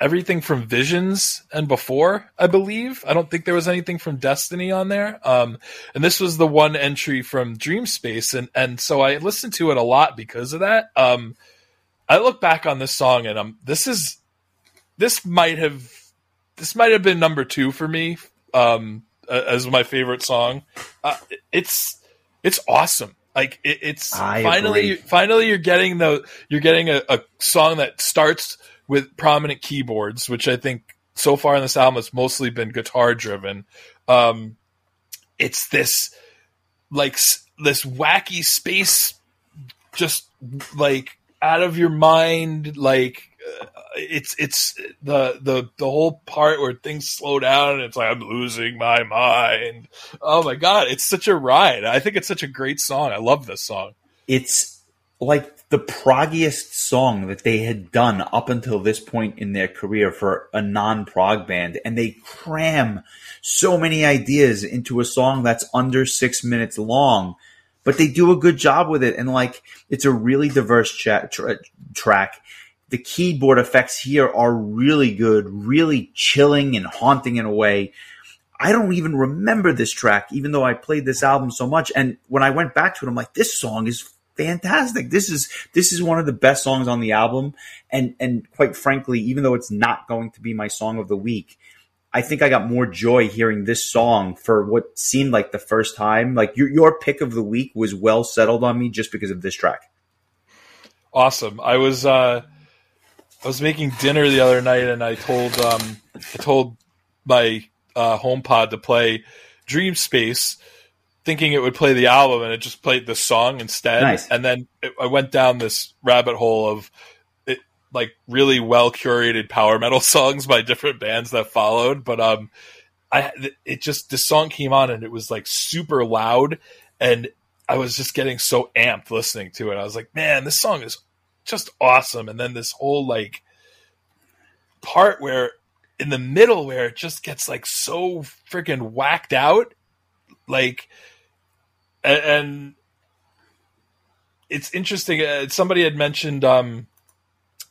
everything from Visions and before I believe. I don't think there was anything from Destiny on there. Um and this was the one entry from Dream Space and and so I listened to it a lot because of that. Um I look back on this song and um this is this might have this might have been number two for me um as my favorite song. Uh, it's it's awesome. Like it, it's I finally agree. finally you're getting the you're getting a, a song that starts with prominent keyboards, which I think so far in this album has mostly been guitar driven. Um, it's this like this wacky space just like out of your mind like it's it's the the the whole part where things slow down and it's like I'm losing my mind. Oh my god, it's such a ride. I think it's such a great song. I love this song. It's like the proggiest song that they had done up until this point in their career for a non-prog band, and they cram so many ideas into a song that's under six minutes long. But they do a good job with it, and like it's a really diverse tra- track. The keyboard effects here are really good, really chilling and haunting in a way. I don't even remember this track, even though I played this album so much. And when I went back to it, I'm like, this song is fantastic. This is this is one of the best songs on the album, and and quite frankly, even though it's not going to be my song of the week, I think I got more joy hearing this song for what seemed like the first time. Like your your pick of the week was well settled on me just because of this track. awesome. I was uh, I was making dinner the other night, and I told um, I told my uh, HomePod to play Dream Space, thinking it would play the album, and it just played the song instead. Nice. And then it, I went down this rabbit hole of it, like really well curated power metal songs by different bands that followed. But um, I it just the song came on, and it was like super loud, and I was just getting so amped listening to it. I was like, man, this song is just awesome. And then this whole like part where in the middle where it just gets like so freaking whacked out, like, and, and it's interesting. Uh, somebody had mentioned um,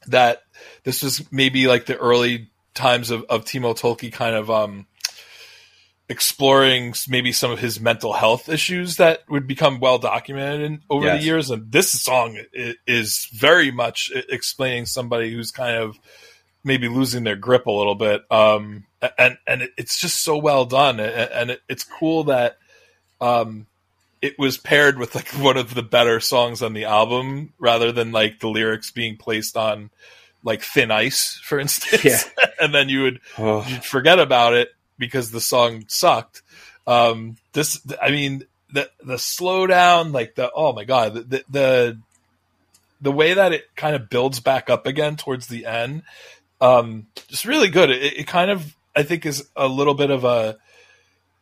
that this was maybe like the early times of, of Timo Tolkki kind of um, exploring maybe some of his mental health issues that would become well documented in, over Yes. the years. And this song is very much explaining somebody who's kind of maybe losing their grip a little bit. Um, and and it's just so well done, and it's cool that um, it was paired with like one of the better songs on the album, rather than like the lyrics being placed on like thin ice, for instance. Yeah. and then you would Oh, you'd forget about it because the song sucked. Um, this, I mean, the the slowdown, like the oh my god, the, the the way that it kind of builds back up again towards the end, um, just really good. It, it kind of I think is a little bit of a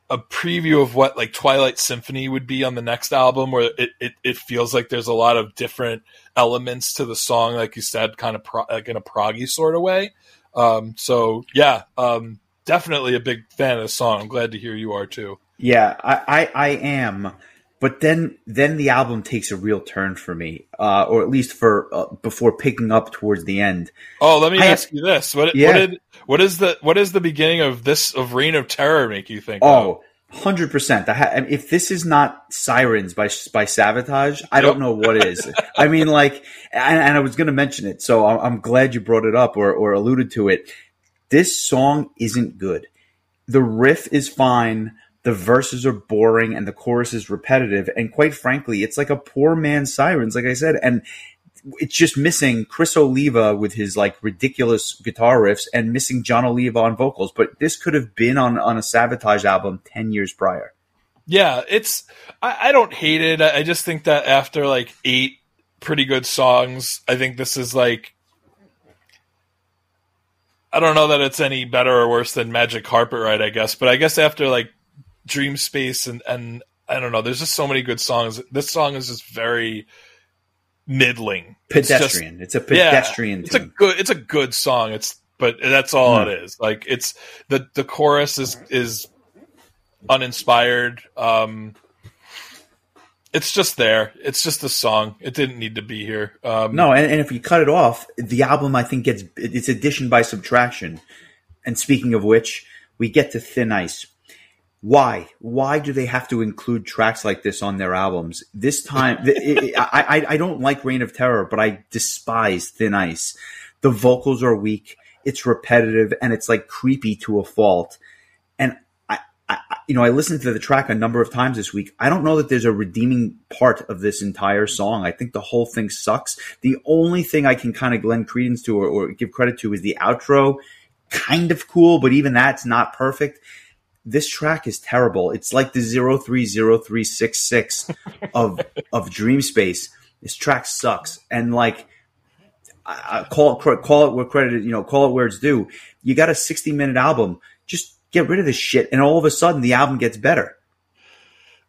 a preview of what like Twilight Symphony would be on the next album, where it, it, it feels like there's a lot of different elements to the song, like you said, kind of pro- like in a proggy sort of way. Um, so yeah, um, definitely a big fan of the song. I'm glad to hear you are too. Yeah, I, I, I am. But then then the album takes a real turn for me, uh, or at least for uh, before picking up towards the end. Oh, let me I- ask you this: what, Yeah. what did what is the what is the beginning of this of Reign of Terror make you think? of? Oh, 100%. I ha- if this is not Sirens by by Savatage, I don't know what is. I mean, like, and, and I was going to mention it, so I'm, I'm glad you brought it up or, or alluded to it. This song isn't good. The riff is fine. The verses are boring and the chorus is repetitive. And quite frankly, it's like a poor man's Sirens, like I said. And it's just missing Chris Oliva with his like ridiculous guitar riffs and missing Jon Oliva on vocals. But this could have been on, on a Savatage album 10 years prior. Yeah, it's I, I don't hate it. I, I just think that after like eight pretty good songs, I think this is like I don't know that it's any better or worse than Magic Carpet Ride, I guess, but I guess after like Dream Space and and I don't know, there's just so many good songs. This song is just very middling. It's just- Pedestrian. It's, a pedestrian it's a good it's a good song. It's but that's all Hmm. it is. Like it's the the chorus is is uninspired. Um it's just there. It's just a song. It didn't need to be here. Um No, and, and if you cut it off, the album I think gets it's addition by subtraction. And speaking of which, we get to Thin Ice. Why? Why do they have to include tracks like this on their albums? This time, it- I, I I don't like Reign of Terror, but I despise Thin Ice. The vocals are weak. It's repetitive and it's like creepy to a fault. You know, I listened to the track a number of times this week. I don't know that there's a redeeming part of this entire song. I think the whole thing sucks. The only thing I can kind of lend credence to or, or give credit to is the outro. Kind of cool, but even that's not perfect. This track is terrible. It's like the 030366 of of Dream Space. This track sucks. And like I, I call it call it where credit you know call it where it's due. You got a 60 minute album. Just get rid of this shit, and all of a sudden the album gets better.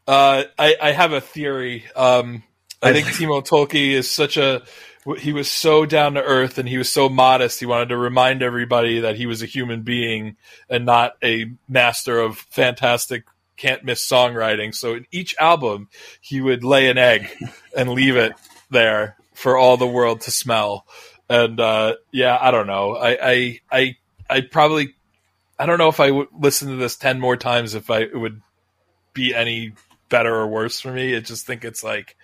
Uh, I, I have a theory. Um, I I- think Timo Tolkki is such a he was so down to earth and he was so modest. He wanted to remind everybody that he was a human being and not a master of fantastic can't miss songwriting. So in each album, he would lay an egg and leave it there for all the world to smell. And uh, yeah, I don't know. I I I, I probably I don't know if I would listen to this ten more times if I it would be any better or worse for me. I just think it's like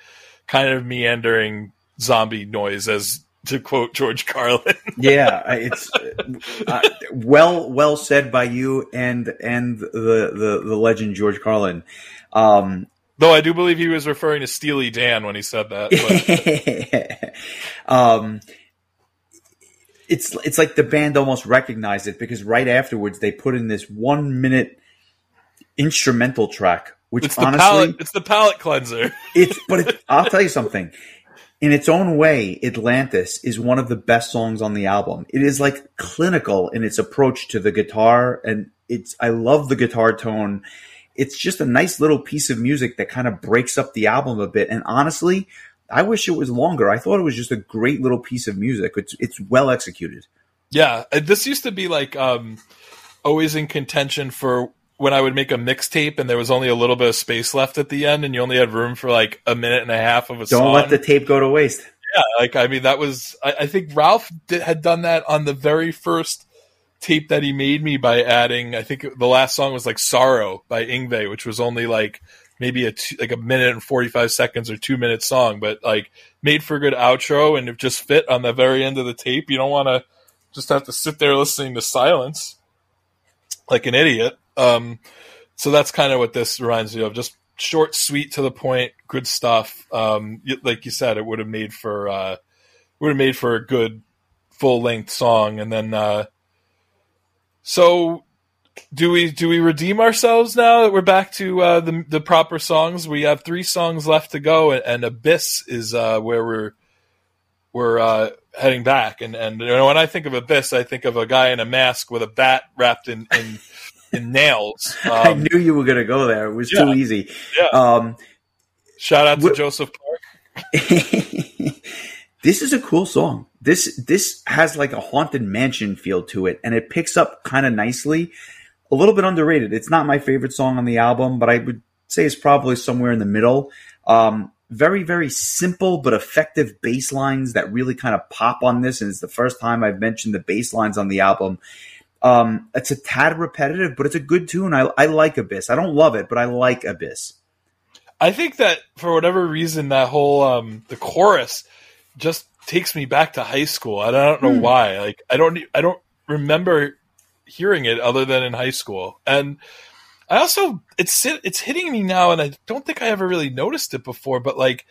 kind of meandering zombie noise, as to quote George Carlin. yeah, it's uh, well well said by you and and the the, the legend George Carlin. Um, Though I do believe he was referring to Steely Dan when he said that. But um, it's it's like the band almost recognized it because right afterwards they put in this one minute instrumental track, which it's the honestly palate. It's the palate cleanser. it's but it, I'll tell you something. In its own way, Atlantis is one of the best songs on the album. It is like clinical in its approach to the guitar, and it's I love the guitar tone. It's just a nice little piece of music that kind of breaks up the album a bit. And honestly, I wish it was longer. I thought it was just a great little piece of music. It's it's well executed. Yeah, uh, this used to be like um, always in contention for when I would make a mixtape and there was only a little bit of space left at the end, and you only had room for like a minute and a half of a song. Don't let the tape go to waste. yeah, like I mean, that was I, I think Ralph did, had done that on the very first tape that he made me by adding. I think the last song was like "Sorrow" by Yngwie, which was only like maybe a two, like a minute and forty five seconds or two minute song, but like made for a good outro and it just fit on the very end of the tape. You don't want to just have to sit there listening to silence like an idiot. Um, so that's kind of what this reminds me of. Just short, sweet, to the point, good stuff. Um, like you said, it would have made for uh, would have made for a good full length song. And then, uh, so do we do we redeem ourselves now that we're back to uh, the the proper songs? We have three songs left to go, and, and Abyss is uh, where we're we're uh, heading back. And and you know, when I think of Abyss, I think of a guy in a mask with a bat wrapped in in, in nails. I Um, knew you were going to go there. It was yeah. too easy. Yeah. Um, shout out to What- Joseph Park. this is a cool song. This this has like a haunted mansion feel to it, and it picks up kind of nicely. A little bit underrated. It's not my favorite song on the album, but I would say it's probably somewhere in the middle. Um, very very simple but effective bass lines that really kind of pop on this, and it's the first time I've mentioned the bass lines on the album. Um, it's a tad repetitive, but it's a good tune. I, I like Abyss. I don't love it, but I like Abyss. I think that for whatever reason, that whole um, the chorus just takes me back to high school. I don't know Hmm. why. Like I don't I don't remember hearing it other than in high school. And I also it's it's hitting me now, and I don't think I ever really noticed it before. But like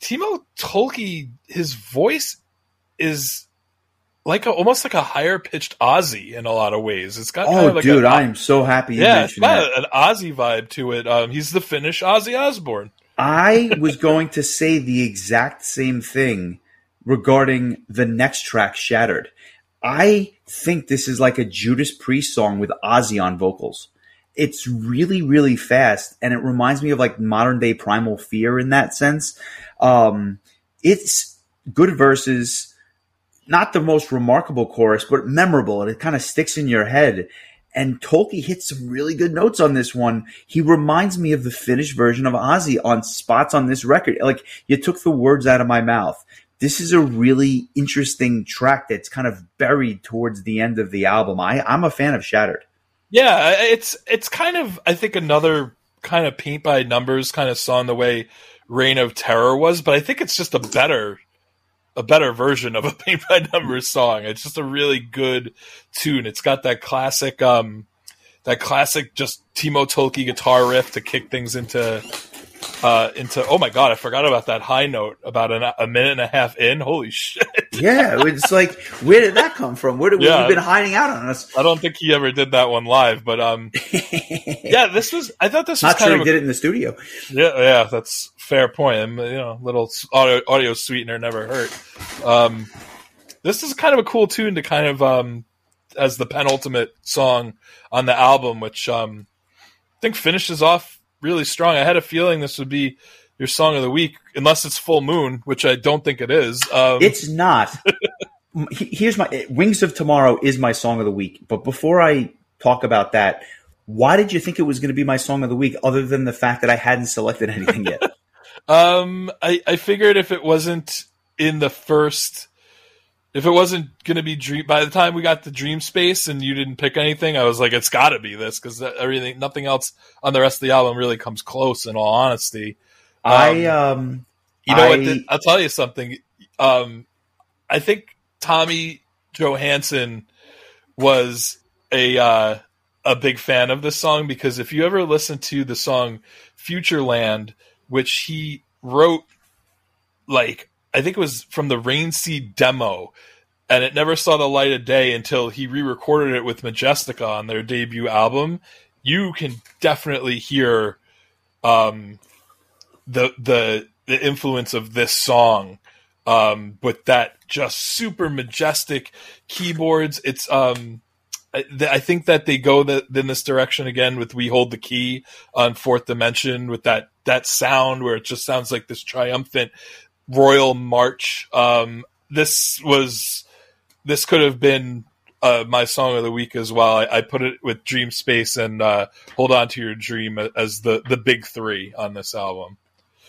Timo Tolkki, his voice is like a, almost like a higher pitched Ozzy in a lot of ways. It's got kind Oh, of like dude, a, I am so happy you yeah, it's got an Ozzy vibe to it. Um, he's the Finnish Ozzy Osbourne. I was going to say the exact same thing regarding the next track, Shattered. I think this is like a Judas Priest song with Ozzy on vocals. It's really, really fast, and it reminds me of like modern day Primal Fear in that sense. Um, it's good verses, not the most remarkable chorus, but memorable, and it kind of sticks in your head. And Tolkki hits some really good notes on this one. He reminds me of the finished version of Ozzy on spots on this record. Like you took the words out of my mouth. This is a really interesting track that's kind of buried towards the end of the album. I, I'm a fan of Shattered. Yeah, it's it's kind of I think another kind of paint by numbers kind of song the way Reign of Terror was, but I think it's just a better a better version of a paint by numbers song. It's just a really good tune. It's got that classic um that classic just Timo Tolkki guitar riff to kick things into uh into oh my god, I forgot about that high note about an, a minute and a half in. Holy shit. Yeah, it's like, where did that come from? Where did Yeah. been hiding out on us? I don't think he ever did that one live, but um yeah, this was I thought this was Not kind sure he a did it in the studio. Yeah, yeah, that's fair point. And, you know, little audio, audio sweetener never hurt. Um, this is kind of a cool tune to kind of um, as the penultimate song on the album, which um, I think finishes off really strong. I had a feeling this would be your song of the week, unless it's Full Moon, which I don't think it is. Um, It's not. Here's my Wings of Tomorrow is my song of the week. But before I talk about that, why did you think it was going to be my song of the week, other than the fact that I hadn't selected anything yet? Um, I, I figured if it wasn't in the first, if it wasn't going to be dream, by the time we got to Dream Space and you didn't pick anything, I was like, it's got to be this because everything, nothing else on the rest of the album really comes close. In all honesty, I um, You know I- what? th- I'll tell you something. Um, I think Tommy Johansson was a uh, a big fan of this song because if you ever listen to the song Futureland, which he wrote, like I think it was from the ReinXeed demo, and it never saw the light of day until he re-recorded it with Majestica on their debut album. You can definitely hear um, the the the influence of this song um, with that just super majestic keyboards. It's um, I, th- I think that they go the, in this direction again with "We Hold the Key" on Fourth Dimension with that that sound where it just sounds like this triumphant royal march. Um, this was this could have been uh, my song of the week as well. I, I put it with Dream Space and uh, Hold On to Your Dream as the the big three on this album.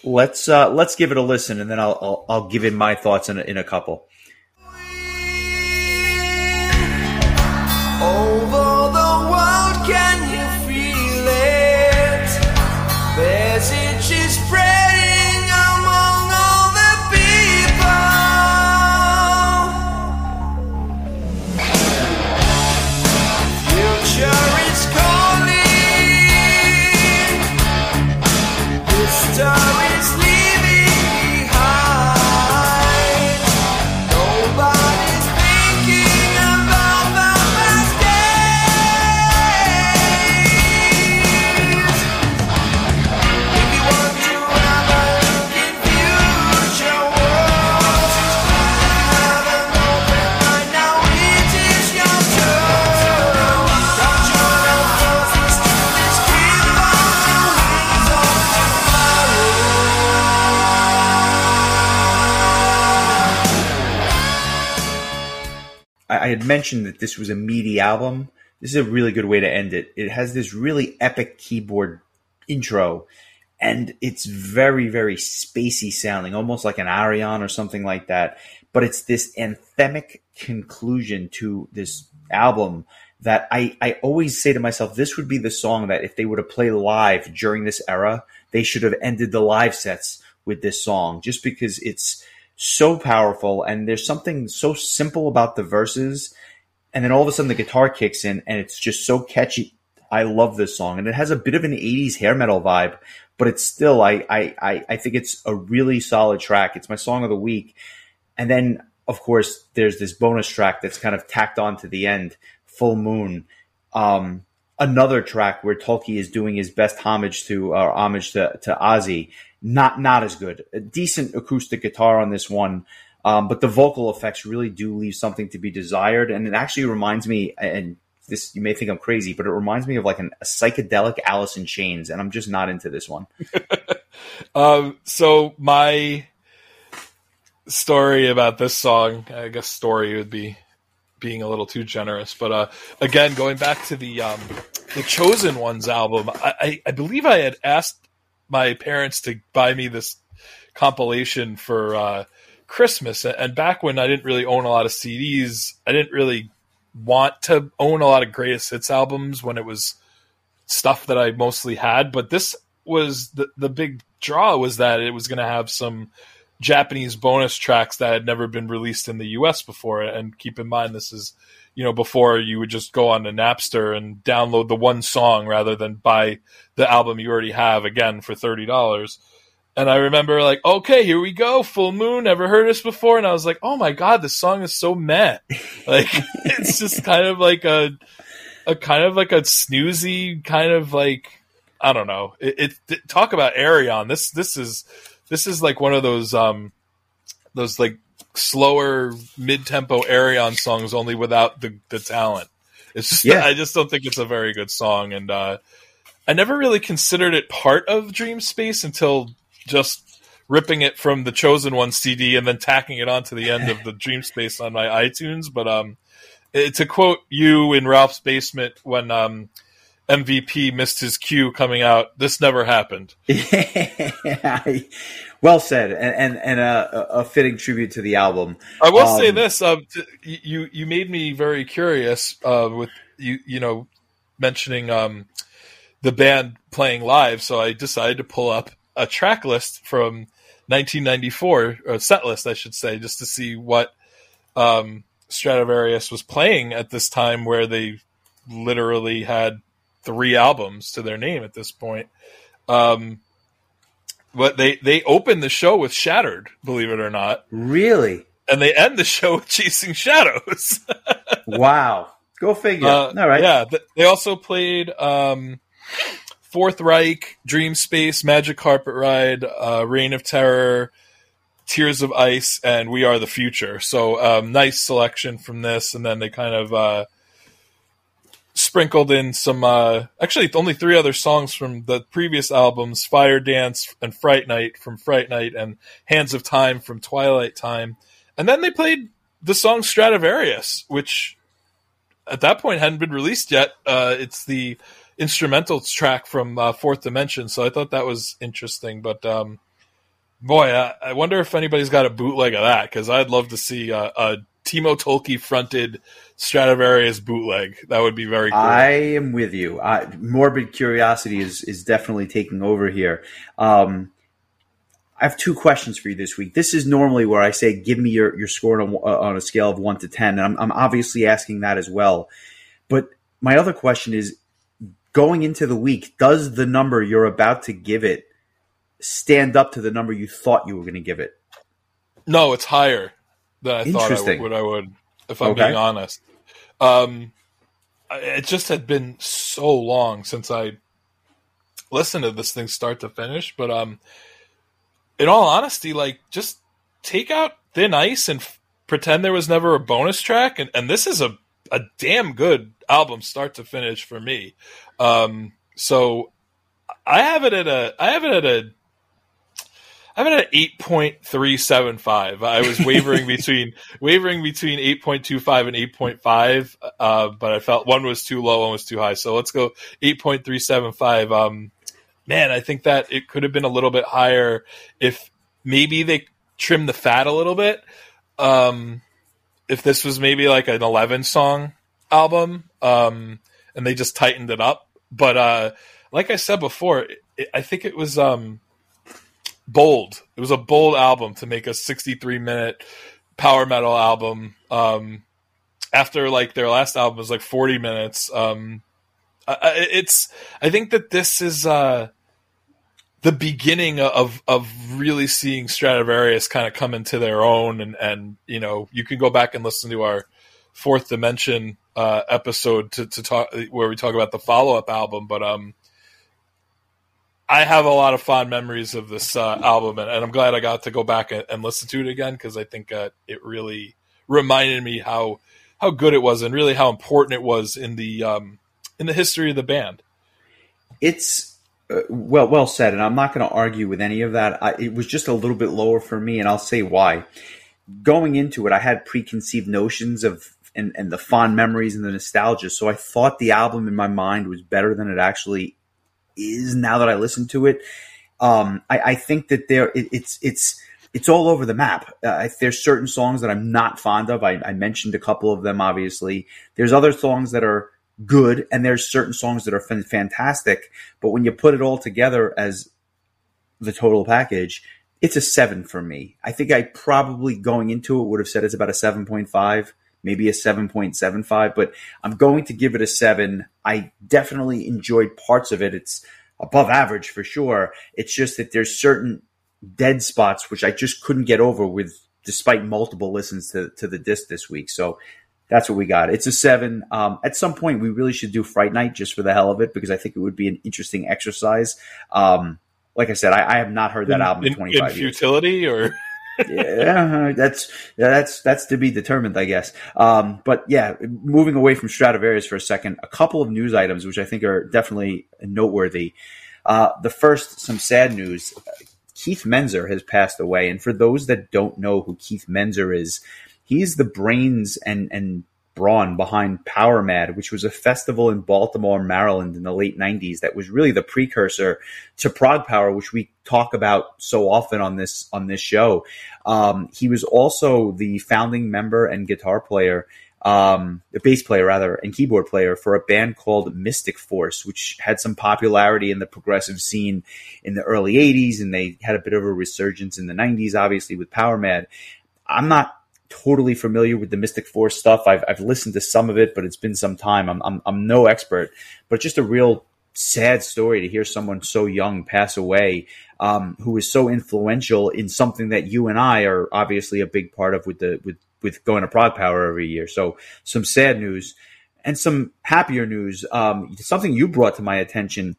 Let's uh, let's give it a listen, and then I'll I'll, I'll give in my thoughts in a, in a couple. Over had mentioned that this was a meaty album. This is a really good way to end it. It has this really epic keyboard intro, and it's very, very spacey sounding, almost like an Ayreon or something like that. But it's this anthemic conclusion to this album that I, I always say to myself, this would be the song that if they were to play live during this era, they should have ended the live sets with this song, just because it's so powerful and there's something so simple about the verses and then all of a sudden the guitar kicks in and it's just so catchy. I love this song and it has a bit of an 80s hair metal vibe but it's still i i i, think it's a really solid track. It's my song of the week. And then of course there's this bonus track that's kind of tacked on to the end full moon. Um another track where Tolkki is doing his best homage to or homage to to Ozzy. Not not as good. A decent acoustic guitar on this one, um, but the vocal effects really do leave something to be desired. And it actually reminds me, and this you may think I'm crazy, but it reminds me of like an, a psychedelic Alice in Chains, and I'm just not into this one. Um, so my story about this song, I guess story would be being a little too generous, but uh, again, going back to the um, the Chosen Ones album, I, I, I believe I had asked my parents to buy me this compilation for uh, Christmas, and back when I didn't really own a lot of CDs, I didn't really want to own a lot of greatest hits albums when it was stuff that I mostly had, but this was the the big draw was that it was going to have some Japanese bonus tracks that had never been released in the US before. And keep in mind this is you know before you would just go on to Napster and download the one song rather than buy the album you already have again for $30 and I remember like okay here we go full moon never heard this before and I was like oh my god this song is so meh like it's just kind of like a a kind of like a snoozy kind of like I don't know. It, it talk about Ayreon. This this is this is like one of those um those like slower mid tempo Ayreon songs, only without the the talent. It's just Yeah. I just don't think it's a very good song, and uh, I never really considered it part of Dream Space until just ripping it from the Chosen One CD and then tacking it onto the end of the Dream Space on my iTunes. But um, it, to quote you in Ralph's basement when um, MVP missed his cue coming out, this never happened. well said, and and, and a, a fitting tribute to the album. I will say Um, this: um, you you made me very curious uh, with you you know mentioning um, the band playing live. So I decided to pull up a track list from 1994 or set list, I should say, just to see what um, Stratovarius was playing at this time, where they literally had three albums to their name at this point. Um, but they they opened the show with Shattered, believe it or not, Really? and they end the show with Chasing Shadows. Wow. Go figure. Uh, All right. Yeah, they also played um, Fourth Reich, Dream Space, Magic Carpet Ride, uh, Reign of Terror, Tears of Ice, and We Are the Future. So um, nice selection from this, and then they kind of uh, sprinkled in some. Uh, actually, only three other songs from the previous albums: Fire Dance and Fright Night from Fright Night, and Hands of Time from Twilight Time. And then they played the song Stratovarius, which at that point hadn't been released yet. Uh, it's the instrumental track from uh, Fourth Dimension, so I thought that was interesting. But um, boy, I, I wonder if anybody's got a bootleg of that because I'd love to see a, a Timo Tolkki fronted Stratovarius bootleg. That would be very cool. I am with you. I, morbid curiosity is is definitely taking over here. Um, I have two questions for you this week. This is normally where I say, "Give me your your score on, a- on a scale of one to 10. and I'm, I'm obviously asking that as well. But my other question is, going into the week, does the number you're about to give it stand up to the number you thought you were going to give it? No, it's higher than I thought I would, what I would, if I'm Okay. being honest. Um, it just had been so long since I listened to this thing start to finish. But um, in all honesty, like just take out Thin Ice and f- pretend there was never a bonus track, and, and this is a a damn good album start to finish for me. Um, so I have it at a I have it at a I have it at eight point three seven five. I was wavering between wavering between eight point two five and eight point five, uh, but I felt one was too low, one was too high. So let's go eight point three seven five. Um, man, I think that it could have been a little bit higher if maybe they trimmed the fat a little bit. Um, if this was maybe like an eleven song album, um, and they just tightened it up. But uh, like I said before, it, I think it was um, bold. It was a bold album to make a 63 minute power metal album. Um, after like their last album was like 40 minutes. Um, I, it's I think that this is uh, the beginning of of really seeing Stratovarius kind of come into their own, and and you know you can go back and listen to our fourth dimension uh, episode to, to talk where we talk about the follow up album, but um. I have a lot of fond memories of this uh, album, and, and I'm glad I got to go back and, and listen to it again because I think uh, it really reminded me how how good it was and really how important it was in the um, in the history of the band. it's uh, well well said, and I'm not going to argue with any of that. I, it was just a little bit lower for me, and I'll say why. Going into it, I had preconceived notions of and, and the fond memories and the nostalgia, so I thought the album in my mind was better than it actually is. Now that I listen to it, um, I, I think that there it, it's it's it's all over the map. Uh, there's certain songs that I'm not fond of. I, I mentioned a couple of them, obviously. There's other songs that are good, and there's certain songs that are fan- fantastic. But when you put it all together as the total package, it's a seven for me. I think I probably going into it would have said it's about a seven point five, maybe a seven point seven five. But I'm going to give it a seven. I definitely enjoyed parts of it. It's above average for sure. It's just that there's certain dead spots which I just couldn't get over with, despite multiple listens to to the disc this week. So that's what we got. It's a seven. Um, at some point, we really should do Fright Night just for the hell of it because I think it would be an interesting exercise. Um, like I said, I, I have not heard that album in, in, 25 in years. futility or yeah, that's that's that's to be determined, I guess. Um, but yeah, moving away from Stratovarius for a second, a couple of news items which I think are definitely noteworthy. Uh, the first, some sad news. Keith Menser has passed away, and for those that don't know who Keith Menser is, he's the brains and and brawn behind Power Mad, which was a festival in Baltimore, Maryland in the late 90s that was really the precursor to Prog Power, which we talk about so often on this on this show. Um, he was also the founding member and guitar player um, bass player rather, and keyboard player for a band called Mystic Force, which had some popularity in the progressive scene in the early '80s, and they had a bit of a resurgence in the '90s, obviously with Power Mad. I'm not totally familiar with the Mystic Force stuff. I've, I've listened to some of it, but it's been some time. I'm, I'm, I'm no expert, but just a real sad story to hear someone so young pass away, um, who is so influential in something that you and I are obviously a big part of with the, with, with going to Prog Power every year. So some sad news and some happier news. Um, something you brought to my attention.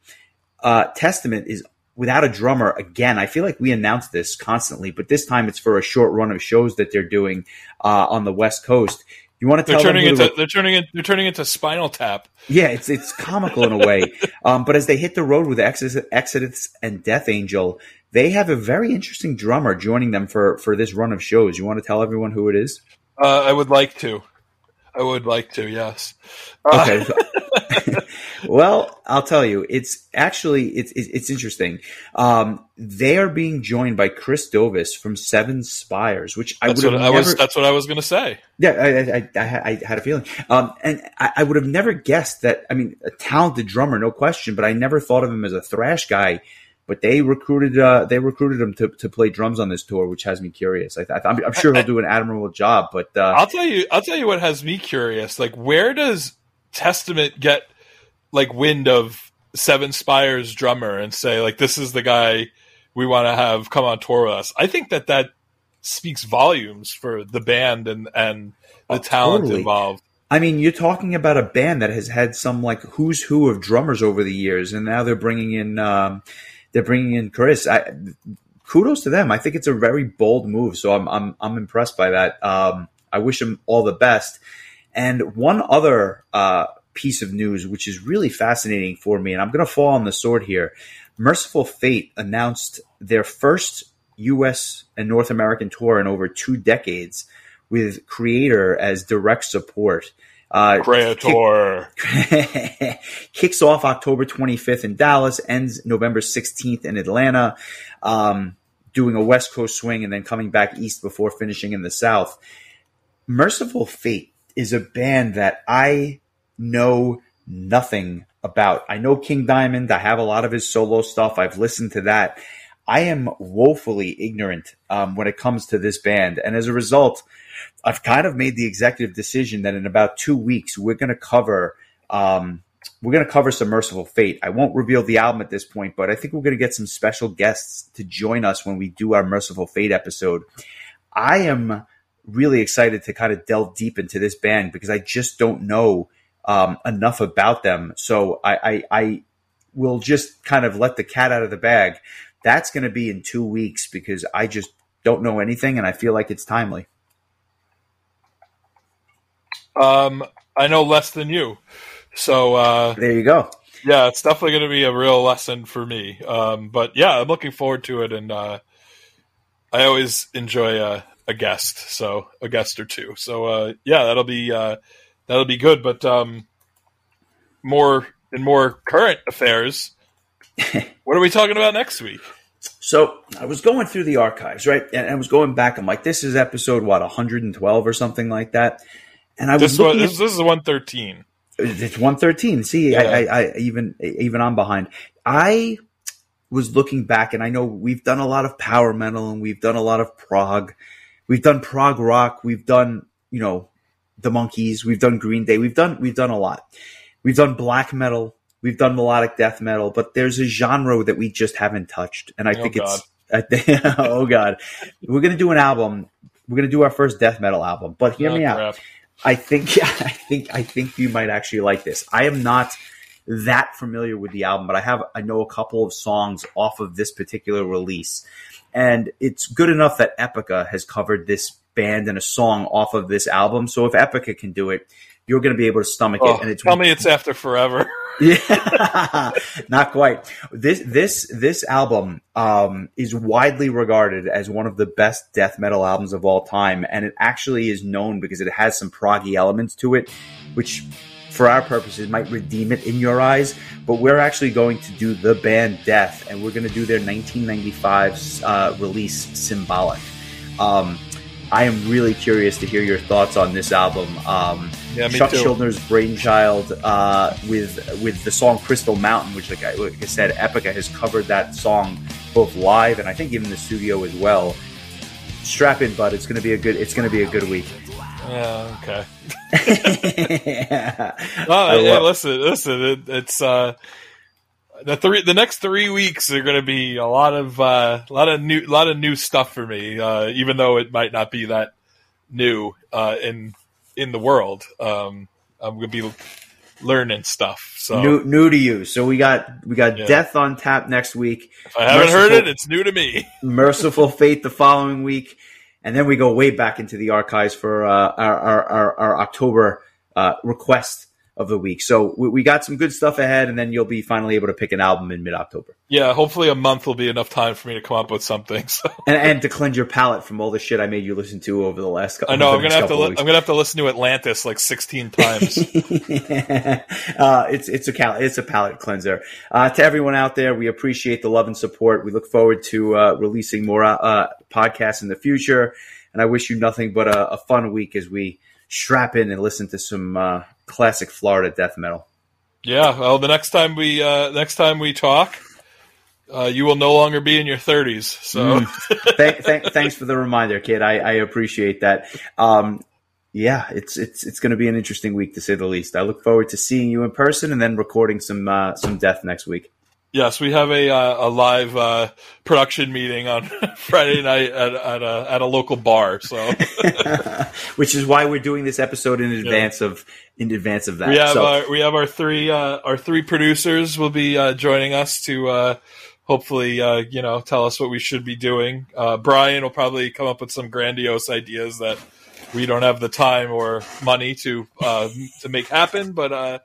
Uh, Testament is without a drummer again. I feel like we announce this constantly, but this time it's for a short run of shows that they're doing uh, on the West Coast. You want to They're tell turning them into the- they're turning it they're turning into Spinal Tap. yeah, it's it's comical in a way. Um, but as they hit the road with Exodus, Exodus and Death Angel, they have a very interesting drummer joining them for for this run of shows. You want to tell everyone who it is? Uh, I would like to. I would like to. Yes. Uh, Okay. well, I'll tell you, it's actually it's it's, it's interesting. Um, they are being joined by Chris Dovas from Seven Spires, which I that's would have I was. That's what I was going to say. Yeah, I, I, I, I had- a feeling, um, and I, I would have never guessed that. I mean, a talented drummer, no question, but I never thought of him as a thrash guy. But they recruited, uh, they recruited him to, to play drums on this tour, which has me curious. I, I'm sure he'll do an admirable job, but uh, I'll tell you. I'll tell you what has me curious. Like, where does Testament get like wind of Seven Spires drummer and say like this is the guy we want to have come on tour with us? I think that that speaks volumes for the band and and the Oh, talent totally. involved. I mean, you're talking about a band that has had some like who's who of drummers over the years, and now they're bringing in um, they're bringing in Chris. I, kudos to them. I think it's a very bold move, so I'm I'm I'm impressed by that. Um, I wish them all the best. And one other uh, piece of news, which is really fascinating for me, and I'm going to fall on the sword here. Mercyful Fate announced their first U.S. and North American tour in over two decades, with Kreator as direct support. Uh, Kreator. kicks off October 25th in Dallas, ends November 16th in Atlanta, um, doing a West Coast swing and then coming back east before finishing in the South. Mercyful Fate is a band that I know nothing about. I know King Diamond. I have a lot of his solo stuff. I've listened to that. I am woefully ignorant um, when it comes to this band. And as a result, I've kind of made the executive decision that in about two weeks, we're going to cover. Um, we're going to cover some Mercyful Fate. I won't reveal the album at this point, but I think we're going to get some special guests to join us when we do our Mercyful Fate episode. I am really excited to kind of delve deep into this band because I just don't know um, enough about them. So I, I, I will just kind of let the cat out of the bag. That's going to be in two weeks because I just don't know anything and I feel like it's timely. Um, I know less than you, so uh, There you go. yeah, it's definitely going to be a real lesson for me. Um, but yeah, I'm looking forward to it, and uh, I always enjoy a, a guest, so a guest or two. So uh, yeah, that'll be uh, that'll be good. But um, more in more current affairs, what are we talking about next week? So I was going through the archives, right? And I was going back. I'm like, this is episode, what, 112 or something like that? And I was This one, looking at- this, this is one thirteen. It's one thirteen. See, Yeah. I, I, I even even I'm behind. I was looking back, and I know we've done a lot of power metal, and we've done a lot of prog. We've done prog rock. We've done you know the Monkees. We've done Green Day. We've done we've done a lot. We've done black metal. We've done melodic death metal, but there's a genre that we just haven't touched, and I Oh, think it's. I think, oh god, we're gonna do an album. We're gonna do our first death metal album, but hear Oh, me out. I think I think I think you might actually like this. I am not that familiar with the album, but I have I know a couple of songs off of this particular release. And it's good enough that Epica has covered this band and a song off of this album. So if Epica can do it, you're going to be able to stomach Oh, it. And it's tell me it's after forever. yeah, not quite. This this this album um, is widely regarded as one of the best death metal albums of all time, and it actually is known because it has some proggy elements to it, which, for our purposes, might redeem it in your eyes. But we're actually going to do the band Death, and we're going to do their 1995 uh, release, Symbolic. Um, I am really curious to hear your thoughts on this album. Um, Yeah, Chuck too. Schuldner's brainchild uh, with with the song Crystal Mountain, which, like I, like I said, Epica has covered that song both live and I think even the studio as well. Strap in, bud. It's gonna be a good. It's gonna be a good week. Yeah, okay. Oh, hey, love- listen, listen. It, it's uh, the three, the next three weeks are going to be a lot of uh, a lot of new, lot of new stuff for me. Uh, even though it might not be that new uh, in in the world, um, I'm going to be learning stuff. So new new to you. So we got we got Yeah. Death on tap next week. if I haven't heard it, it's new to me. Mercyful Fate the following week, and then we go way back into the archives for uh, our, our, our, our October uh, request of the week. So we, we got some good stuff ahead, and then you'll be finally able to pick an album in mid October, Yeah, hopefully a month will be enough time for me to come up with something. So and, and to cleanse your palate from all the shit I made you listen to over the last. couple I know I'm gonna have to. Li-. I'm gonna have to listen to Atlantis like 16 times. uh, it's it's a cal- it's a palate cleanser. Uh, to everyone out there, we appreciate the love and support. We look forward to uh, releasing more uh, podcasts in the future, and I wish you nothing but a, a fun week as we strap in and listen to some uh, classic Florida death metal. Yeah, well, the next time we uh, next time we talk, uh, you will no longer be in your 30s. So Thank, thank, thanks for the reminder, kid. I, I appreciate that. Um, yeah, it's it's it's going to be an interesting week to say the least. I look forward to seeing you in person and then recording some uh, some death next week. Yes, we have a uh, a live uh, production meeting on Friday night at at a, at a local bar. So which is why we're doing this episode in advance of in advance of that. we have so, our we have our three uh, our three producers will be uh, joining us to. Uh, Hopefully, uh, you know, tell us what we should be doing. Uh, Brian will probably come up with some grandiose ideas that we don't have the time or money to uh, to make happen. But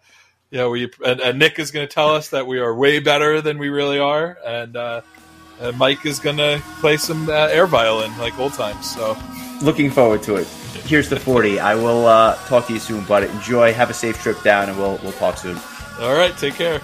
know, we and, and Nick is going to tell us that we are way better than we really are, and, uh, and Mike is going to play some uh, air violin like old times. So, looking forward to it. Here's the forty. I will uh, talk to you soon, but enjoy. Have a safe trip down, and we'll we'll talk soon. all right, take care.